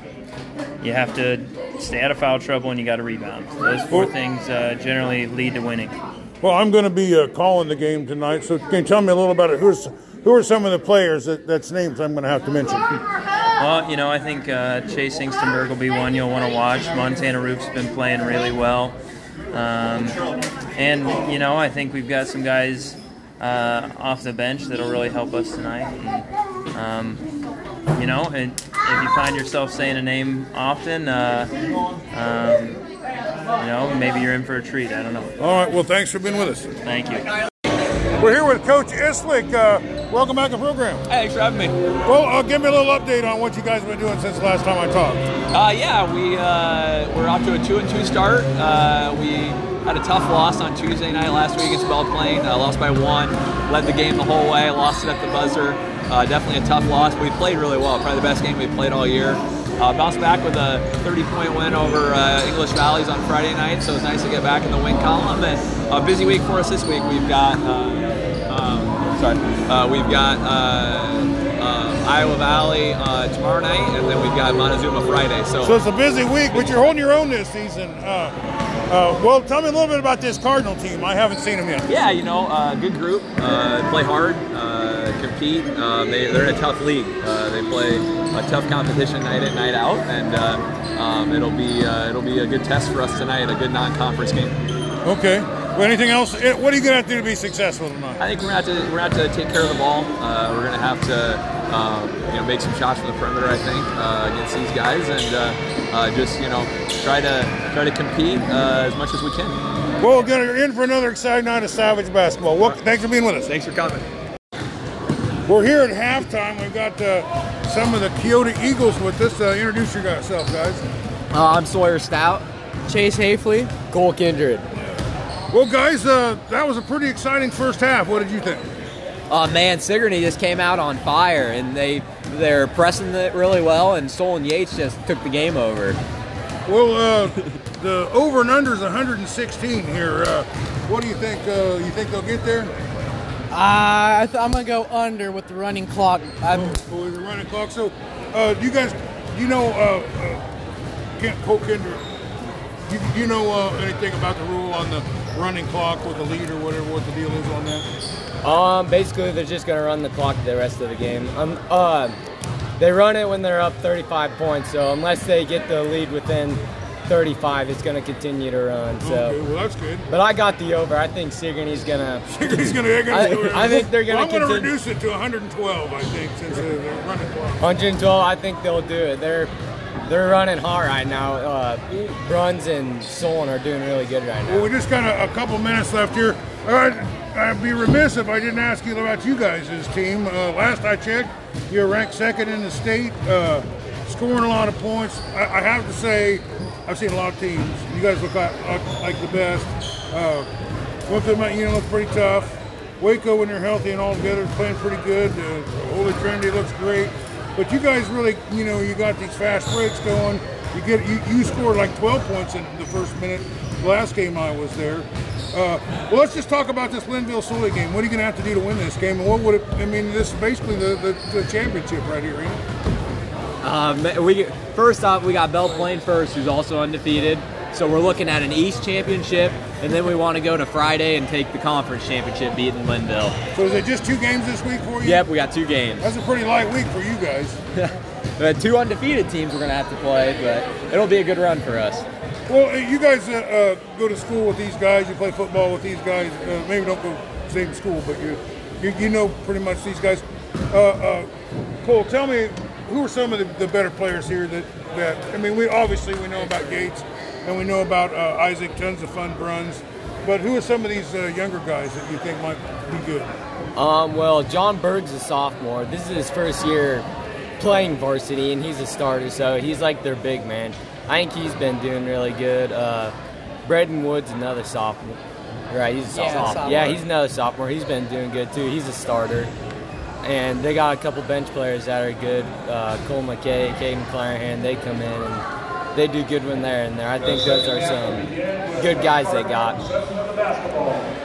U: you have to stay out of foul trouble, and you got to rebound. Those four things uh, generally lead to winning.
C: Well, I'm going to be uh, calling the game tonight, so can you tell me a little about it? Who's who are some of the players that, that's names I'm going to have to mention?
U: Well, you know, I think uh, Chase Ingstenberg will be one you'll want to watch. Montana Roop's been playing really well. Um, and, you know, I think we've got some guys uh, off the bench that'll really help us tonight. And, um, you know, and if you find yourself saying a name often, uh, um, you know, maybe you're in for a treat. I don't know.
C: All right, well, thanks for being with us.
U: Thank you.
C: We're here with Coach Islick. Uh, welcome back to the program.
I: Hey, thanks for having me.
C: Well, uh, give me a little update on what you guys have been doing since the last time I talked.
I: Uh, yeah, we uh, we're off to a two and two start. Uh, we had a tough loss on Tuesday night last week against Belle Plaine. Uh, lost by one. Led the game the whole way. Lost it at the buzzer. Uh, definitely a tough loss. But we played really well. Probably the best game we played all year. Uh, bounced back with a 30-point win over uh, English Valleys on Friday night, so it's nice to get back in the win column. And a busy week for us this week. We've got, uh, um, sorry, uh, we've got uh, Iowa Valley uh, tomorrow night, and then we've got Montezuma Friday. So,
C: So it's a busy week, but you're holding your own this season. Uh, uh, well, tell me a little bit about this Cardinal team. I haven't seen them yet.
I: Yeah, you know, uh, good group. Uh, play hard, uh, compete. Uh, they, they're in a tough league. Uh, they play a tough competition night in, night out, and uh, um, it'll be uh, it'll be a good test for us tonight. A good non-conference game.
C: Okay. Well, anything else? Eh, What are you going to have to do to be successful tonight?
I: I think we're gonna have to we're gonna have to take care of the ball. Uh, we're gonna have to um, you know make some shots from the perimeter. I think uh, against these guys, and uh, uh, just you know try to try to compete uh, as much as we can.
C: Well, again, you're in for another exciting night of Savage basketball. Well, thanks for being with us.
I: Thanks for coming.
C: We're here at halftime. We've got uh, some of the Keota Eagles with us. Uh, introduce yourself, guys.
K: Uh, I'm Sawyer Stout. Chase Hafley. Cole Kindred.
C: Well, guys, uh, that was a pretty exciting first half. What did you think?
K: Uh, man, Sigourney just came out on fire, and they they're pressing it really well, and Solon Yates just took the game over.
C: Well, uh, the over and under is 116 here. Uh, what do you think? Uh, you think they'll get there?
V: Uh, I th- I'm gonna go under with the running clock. I'm,
C: Oh, with the running clock. So, uh, do you guys, you know, uh, uh, Kent Cole Kinder, do you, do you know uh, anything about the rule on the running clock with the lead or whatever, what the deal is on that?
K: Um, basically, they're just gonna run the clock the rest of the game. Um, uh, they run it when they're up 35 points. So unless they get the lead within 35, it's gonna continue to run. So.
C: Okay, well, that's good.
K: But I got the over. I think Sigourney's gonna.
C: Sigourney's gonna, do it.
K: I, I think they're gonna
C: Well, I'm gonna reduce it to 112, I think, since they're running clock.
K: 112. I think they'll do it. They're they're running hard right now. Uh, Bruns and Solon are doing really good right now.
C: Well, we just got a, a couple minutes left here. Right, I'd be remiss if I didn't ask you about you guys' team. Uh, last I checked, you're ranked second in the state, uh, scoring a lot of points. I, I have to say, I've seen a lot of teams. You guys look like, like, like the best. Uh, Winfield Mount Union looks pretty tough. Waco, when they're healthy and all together, is playing pretty good. Uh, Holy Trinity looks great. But you guys really, you know, you got these fast breaks going. You get you, you scored like 12 points in the first minute. Last game I was there. Uh, well, let's just talk about this Lynnville-Sully game. What are you going to have to do to win this game? And what would it? I mean, this is basically the, the, the championship right here. You know?
I: Um, we first off, we got Belle Plaine first, who's also undefeated. So we're looking at an East championship, and then we want to go to Friday and take the conference championship, beating Lynnville.
C: So is it just two games this week for you?
I: Yep, we got two games.
C: That's a pretty light week for you guys.
I: The two undefeated teams we're gonna have to play, but it'll be a good run for us.
C: Well, you guys uh, uh, go to school with these guys. You play football with these guys. Uh, maybe don't go same school, but you, you you know pretty much these guys. Uh, uh, Cole, tell me who are some of the, the better players here that that I mean, we obviously we know about Gates and we know about uh, Isaac. Tons of fun runs, but who are some of these uh, younger guys that you think might be good?
K: Um, well, John Berg's a sophomore. This is his first year playing varsity, and he's a starter, so he's like their big man. I think he's been doing really good. Uh, Braden Wood's another sophomore. Right, he's a
V: Yeah,
K: sophomore.
V: sophomore.
K: Yeah, he's another sophomore. He's been doing good too. He's a starter. And they got a couple bench players that are good. Uh, Cole McKay, Caden Clarahan, they come in and they do good when they're in there. I think those are some good guys they got.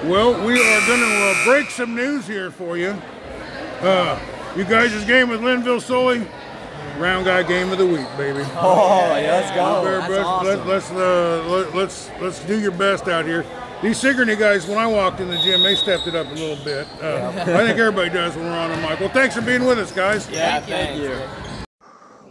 C: Well, we are going to uh, break some news here for you. Uh, you guys' game with Lynnville-Sully, round guy game of the week, baby.
K: Oh, yeah, let's go.
C: You
K: That's
C: best-
K: awesome.
C: Let, us uh, let, let's let's do your best out here. These Sigourney guys, when I walked in the gym, they stepped it up a little bit. Uh, I think everybody does when we're on the mic. Well, thanks for being with us, guys.
K: Yeah, thank you.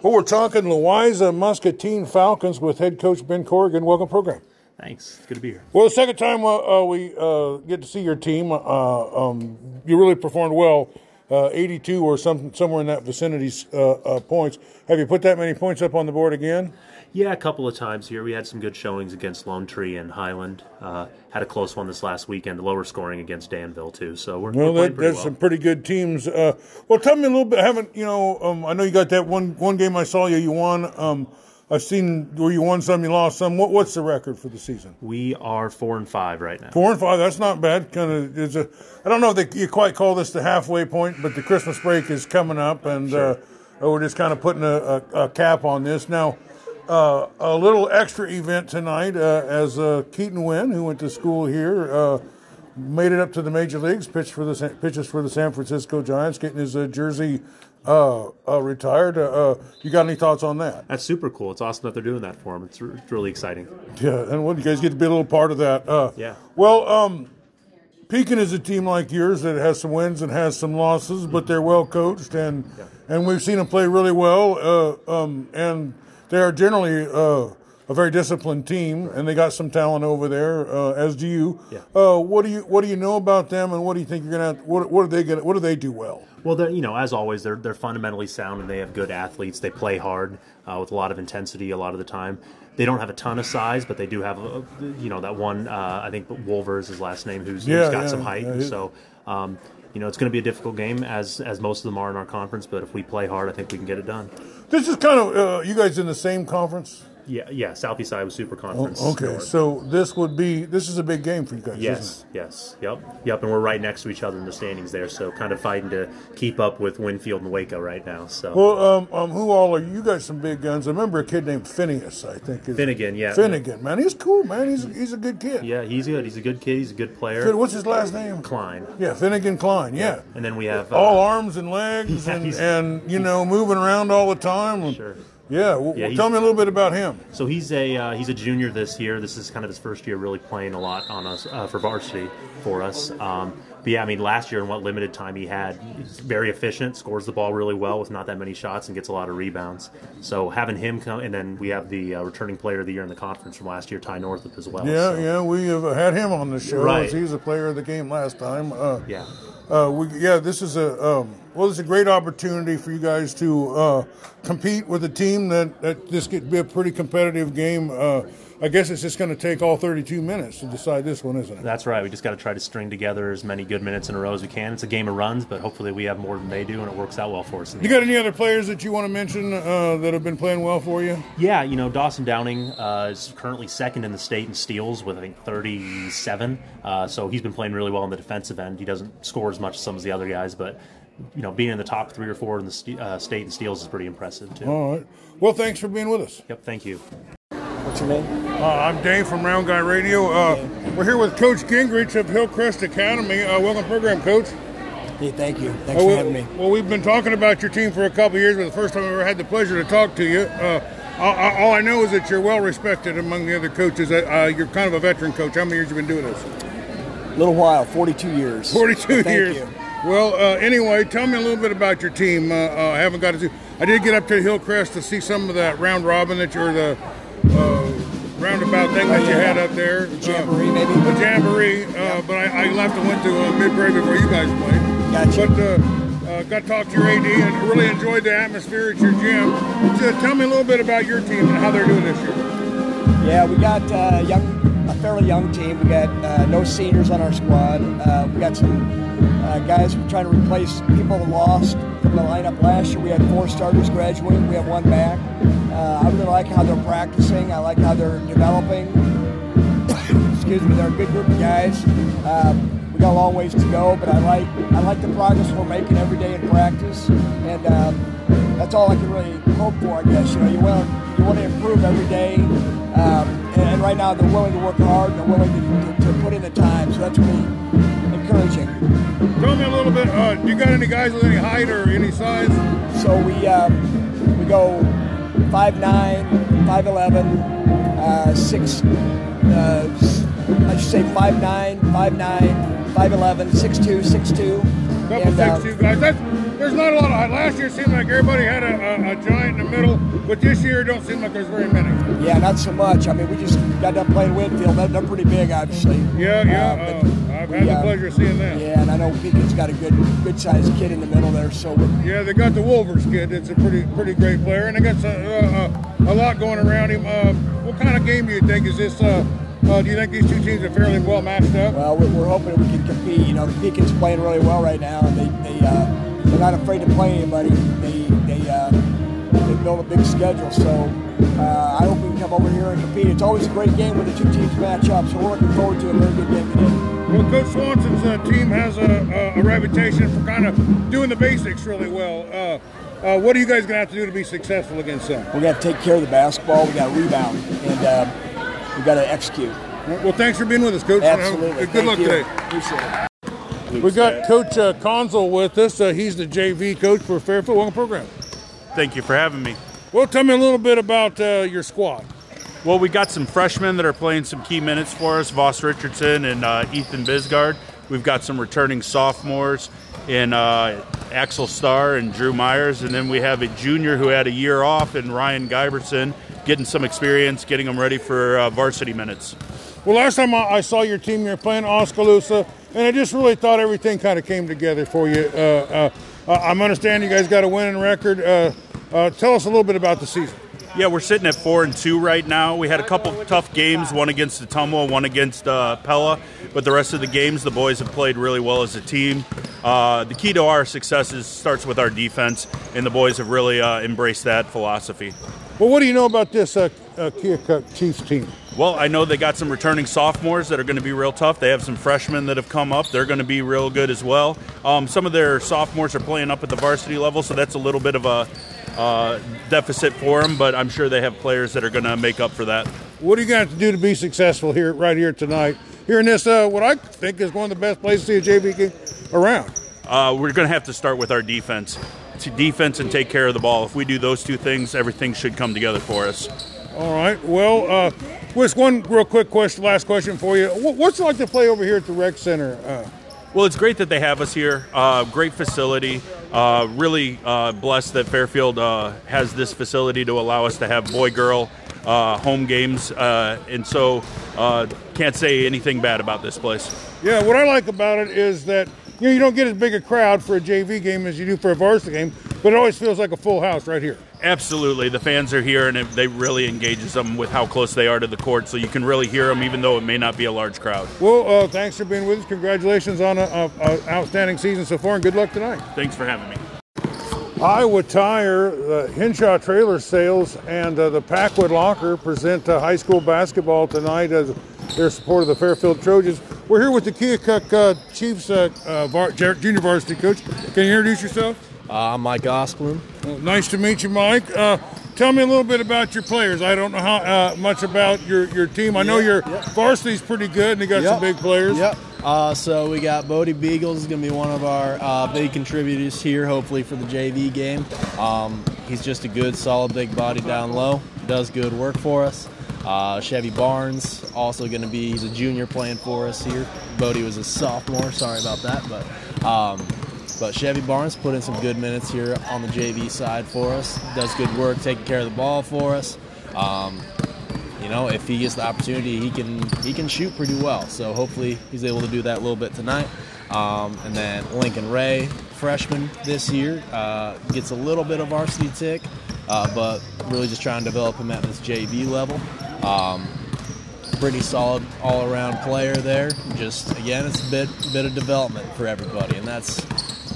C: Well, we're talking Louisa Muscatine Falcons with head coach Ben Corrigan. Welcome, program.
W: Thanks. It's good to be here.
C: Well, the second time uh, uh, we uh, get to see your team, uh, um, you really performed well. Uh, 82 or some, somewhere in that vicinity uh, uh, points. Have you put that many points up on the board again?
W: Yeah, a couple of times here. We had some good showings against Lone Tree and Highland. Uh, had a close one this last weekend, lower scoring against Danville too. So we're,
C: Well,
W: we're playing
C: that,
W: pretty
C: there's
W: well.
C: some pretty good teams. Uh, well, tell me a little bit. I haven't you know? Um, I know you got that one one game I saw you. You won. Um, I've seen where you won some, you lost some. What, what's the record for the season?
W: We are four and five right now.
C: Four and five. That's not bad. Kind of is a. I don't know if they, you quite call this the halfway point, but the Christmas break is coming up, and uh, we're just kind of putting a, a, a cap on this now. Uh, a little extra event tonight uh, as uh, Keaton Winn, who went to school here, uh, made it up to the major leagues. Pitched for the San- pitches for the San Francisco Giants, getting his uh, jersey uh, uh, retired. Uh, uh, you got any thoughts on that?
W: That's super cool. It's awesome that they're doing that for him. It's, re- it's really exciting.
C: Yeah, and what you guys get to be a little part of that. Uh,
W: Yeah.
C: Well, um, Pekin is a team like yours that has some wins and has some losses, but they're well coached and and we've seen them play really well. Uh, um, and they are generally uh, a very disciplined team, and they got some talent over there, uh, as do you.
W: Yeah.
C: Uh, what do you what do you know about them, and what do you think you're gonna? Have, what what are they gonna? What do they do well?
W: Well, they're, you know, as always, they're they're fundamentally sound and they have good athletes. They play hard uh, with a lot of intensity a lot of the time. They don't have a ton of size, but they do have, a, you know, that one. Uh, I think Wolver is his last name, who's,
C: Yeah,
W: who's got
C: yeah,
W: some height. so, um, you know, it's going to be a difficult game as as most of them are in our conference. But if we play hard, I think we can get it done.
C: This is kind of uh, you guys in the same conference.
W: Yeah, yeah. Southeast Iowa Super
C: Oh,
W: Conference.
C: okay,
W: North.
C: so this would be this is a big game for you guys.
W: Yes, yes, yep, yep, and we're right next to each other in the standings there, so kind of fighting to keep up with Winfield and Waco right now. So?
C: Well, um, um, who all are you? Guys? Some big guns. I remember a kid named Phineas. I think is
W: Finnegan, yeah.
C: Finnegan, man, he's cool, man. He's he's a good kid.
W: yeah, he's good. He's a good kid. He's a good player.
C: What's his last name?
W: Klein.
C: Yeah, Finnegan Klein. Yeah.
W: And then we have uh,
C: all arms and legs
W: Yeah,
C: and, and you know moving around all the time.
W: Sure.
C: Yeah. Well,
W: Yeah,
C: tell me a little bit about him.
W: So he's a uh, he's a junior this year. This is kind of his first year really playing a lot on us uh, for varsity for us. Um, but yeah, I mean, last year in what limited time he had, he's very efficient, scores the ball really well with not that many shots, and gets a lot of rebounds. So having him come, and then we have the uh, returning player of the year in the conference from last year, Ty Northup as well.
C: yeah,
W: So-
C: yeah, we have had him on the show.
W: Right.
C: He was a player of the game last time. Uh,
W: Yeah.
C: Uh, we, yeah, this is a um, well, it's a great opportunity for you guys to uh, compete with a team that, that this could be a pretty competitive game. Uh, I guess it's just going to take all 32 minutes to decide this one, isn't it?
W: That's right. We just got to try to string together as many good minutes in a row as we can. It's a game of runs, but hopefully we have more than they do, and it works out well for us.
C: You got any other players that you want to mention uh, that have been playing well for you?
W: Yeah, you know, Dawson Downing uh, is currently second in the state in steals with, I think, 37. Uh, so he's been playing really well on the defensive end. He doesn't score as much as some of the other guys, but, you know, being in the top three or four in the st- uh, state in steals is pretty impressive, too.
C: All right. Well, thanks for being with us.
W: Yep, thank you.
X: What's your name?
C: Uh, I'm Dave from Round Guy Radio. Uh, we're here with Coach Gingrich of Hillcrest Academy. Uh, welcome, program, Coach.
X: Hey, thank you. Thanks
C: Uh,
X: for having me.
C: Well, we've been talking about your team for a couple of years, but the first time I ever had the pleasure to talk to you. Uh, all, all I know is that you're well respected among the other coaches. Uh, uh, you're kind of a veteran coach. How many years have you been doing this?
X: A little while, 42 years.
C: 42
X: Thank
C: years.
X: you.
C: Well, uh, anyway, tell me a little bit about your team. Uh, uh, I haven't got to see. I did get up to Hillcrest to see some of that round robin that you're the uh, roundabout thing that you had up there. The
X: jamboree, maybe.
C: The jamboree. Uh, But I, I left and went to uh, Mid Prairie before you guys played.
X: Gotcha.
C: But uh, uh, got to talk to your AD and really enjoyed the atmosphere at your gym. So tell me a little bit about your team and how they're doing this year.
X: Yeah, we got uh, young, fairly young team. We got uh, no seniors on our squad. Uh, we got some uh, guys who are trying to replace people lost from the lineup last year. We had four starters graduating. We have one back. Uh, I really like how they're practicing. I like how they're developing. Excuse me, they're a good group of guys. Um, we got a long ways to go, but I like I like the progress we're making every day in practice, and um, that's all I can really hope for. I guess you know you want you want to improve every day, um, and, and right now they're willing to work hard. They're willing to, to, to put in the time, so that's really encouraging.
C: Tell me a little bit. Uh, do you got any guys with any height or any size?
X: So we um, we go five nine, five eleven, uh, six. Uh, I should say five nine, five nine, five eleven, six two, six two.
C: Couple
X: And, uh,
C: six two guys. That's, there's not a lot of. Last year it seemed like everybody had a, a, a giant in the middle, but this year it don't seem like there's very many.
X: Yeah, not so much. I mean, we just got done playing Whitfield. They're, they're pretty big, obviously.
C: Yeah, yeah.
X: Uh, but
C: uh, I've
X: we,
C: had the
X: uh,
C: pleasure of seeing that.
X: Yeah, and I know Pekin's got a good, good sized kid in the middle there. So
C: Yeah, they got the Wolvers kid. It's a pretty pretty great player, and they got some, uh, uh, a lot going around him. Uh, what kind of game do you think is this? Uh, do you think these two teams are fairly well matched up?
X: Well, we're, we're hoping we can compete. You know, the Pekin's playing really well right now, and they they uh, they're not afraid to play anybody. They they uh, they build a big schedule, so uh, I hope we can come over here and compete. It's always a great game when the two teams match up, so we're looking forward to a very good game today.
C: Well, Coach Swanson's uh, team has a, a, a reputation for kind of doing the basics really well. Uh, uh, what are you guys going to have to do to be successful against them?
X: We got to take care of the basketball. We got to rebound, and uh, we got to execute.
C: Well, thanks for being with us, Coach.
X: Absolutely.
C: Good
X: Thank
C: luck
X: you.
C: today.
X: Appreciate it.
C: We got Coach uh, Consul with us. Uh, he's the JV coach for Fairfield. Welcome program.
Y: Thank you for having me.
C: Well, tell me a little bit about uh, your squad.
Y: Well, we got some freshmen that are playing some key minutes for us Voss Richardson and uh, Ethan Bisgard. We've got some returning sophomores in uh, Axel Starr and Drew Myers. And then we have a junior who had a year off in Ryan Giberson getting some experience, getting them ready for uh, varsity minutes.
C: Well, last time I, saw your team, you were playing Oskaloosa, and I just really thought everything kind of came together for you. Uh, uh, I'm understanding you guys got a winning record. Uh, uh, tell us a little bit about the season.
Y: Yeah, we're sitting at four and two right now. We had a couple tough games, one against the Ottumwa, one against uh, Pella, but the rest of the games, the boys have played really well as a team. Uh, the key to our successes starts with our defense, and the boys have really uh, embraced that philosophy.
C: Well, what do you know about this uh, uh, Keokuk Chiefs team?
Y: Well, I know they got some returning sophomores that are going to be real tough. They have some freshmen that have come up. They're going to be real good as well. Um, some of their sophomores are playing up at the varsity level, so that's a little bit of a uh, deficit for them, but I'm sure they have players that are going to make up for that.
C: What are you going to have to do to be successful here, right here tonight? Here in this, uh, what I think is one of the best places to see a JV game around.
Y: Uh, we're going to have to start with our defense. To defense and take care of the ball. If we do those two things, everything should come together for us.
C: All right. Well, uh, just one real quick question, last question for you. What's it like to play over here at the rec center? Uh,
Y: well, it's great that they have us here. Uh, great facility. Uh, really uh, blessed that Fairfield uh, has this facility to allow us to have boy girl uh, home games. Uh, and so can't say anything bad about this place.
C: Yeah, what I like about it is that you know you don't get as big a crowd for a JV game as you do for a varsity game, but it always feels like a full house right here.
Y: Absolutely, the fans are here, and it, they really engages them with how close they are to the court, so you can really hear them, even though it may not be a large crowd.
C: Well, uh, thanks for being with us. Congratulations on an outstanding season so far, and good luck tonight.
Y: Thanks for having me.
C: Iowa Tire, the Hinshaw Trailer Sales, and uh, the Packwood Locker present uh, high school basketball tonight as their support of the Fairfield Trojans. We're here with the Keokuk uh, Chiefs uh, uh, var- junior varsity coach. Can you introduce yourself?
Z: Uh, I'm Mike Osplin.
C: Well, nice to meet you, Mike. Uh, tell me a little bit about your players. I don't know how uh, much about your, your team. I know your
Z: yep.
C: varsity's pretty good, and they got
Z: yep.
C: some big players.
Z: Yep. Uh, so we got Bodie Beagles is going to be one of our uh, big contributors here, hopefully for the JV game. Um, he's just a good, solid, big body down low. Does good work for us. Uh, Chevy Barnes also going to be he's a junior playing for us here. Bodie was a sophomore. Sorry about that, but um, but Chevy Barnes put in some good minutes here on the JV side for us. Does good work taking care of the ball for us. Um, you know, if he gets the opportunity, he can he can shoot pretty well. So hopefully he's able to do that a little bit tonight. Um, and then Lincoln Ray, freshman this year, uh, gets a little bit of varsity tick, uh, but really just trying to develop him at this JV level. Um, pretty solid all-around player there. Just again, it's a bit bit of development for everybody, and that's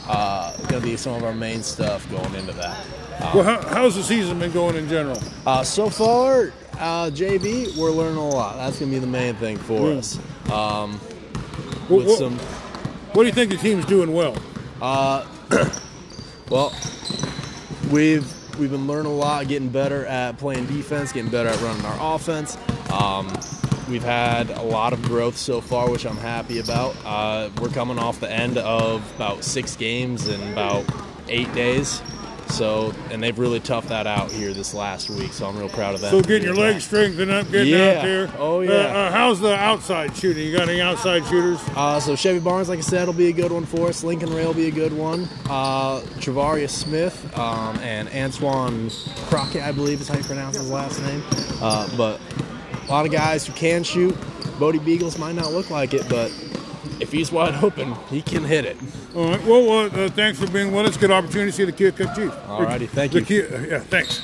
Z: uh, going to be some of our main stuff going into that.
C: Um, well, how, how's the season been going in general?
Z: Uh, so far, uh, JV, we're learning a lot. That's going to be the main thing for
C: Yeah.
Z: us. Um,
C: Well,
Z: with
C: what-
Z: some,
C: What do you think the team's doing well?
Z: uh, well, we've we've been learning a lot, getting better at playing defense, getting better at running our offense. Um, we've had a lot of growth so far, which I'm happy about. Uh, we're coming off the end of about six games in about eight days. So, and they've really toughed that out here this last week. So I'm real proud of that.
C: So getting your legs strengthened up, getting
Z: Yeah.
C: out there.
Z: Oh,
C: Uh,
Z: yeah.
C: Uh, how's the outside shooting? You got any outside shooters?
Z: Uh, so Chevy Barnes, like I said, will be a good one for us. Lincoln Ray will be a good one. Uh, Travarius Smith um, and Antoine Crockett, I believe is how you pronounce his last name. Uh, but a lot of guys who can shoot. Bodie Beagles might not look like it, but if he's wide open, he can hit it.
C: All right. Well, uh, uh, thanks for being with us. Good opportunity to see the Keokuk Chiefs.
Z: All righty, thank
C: The
Z: you.
C: Ke- yeah, thanks.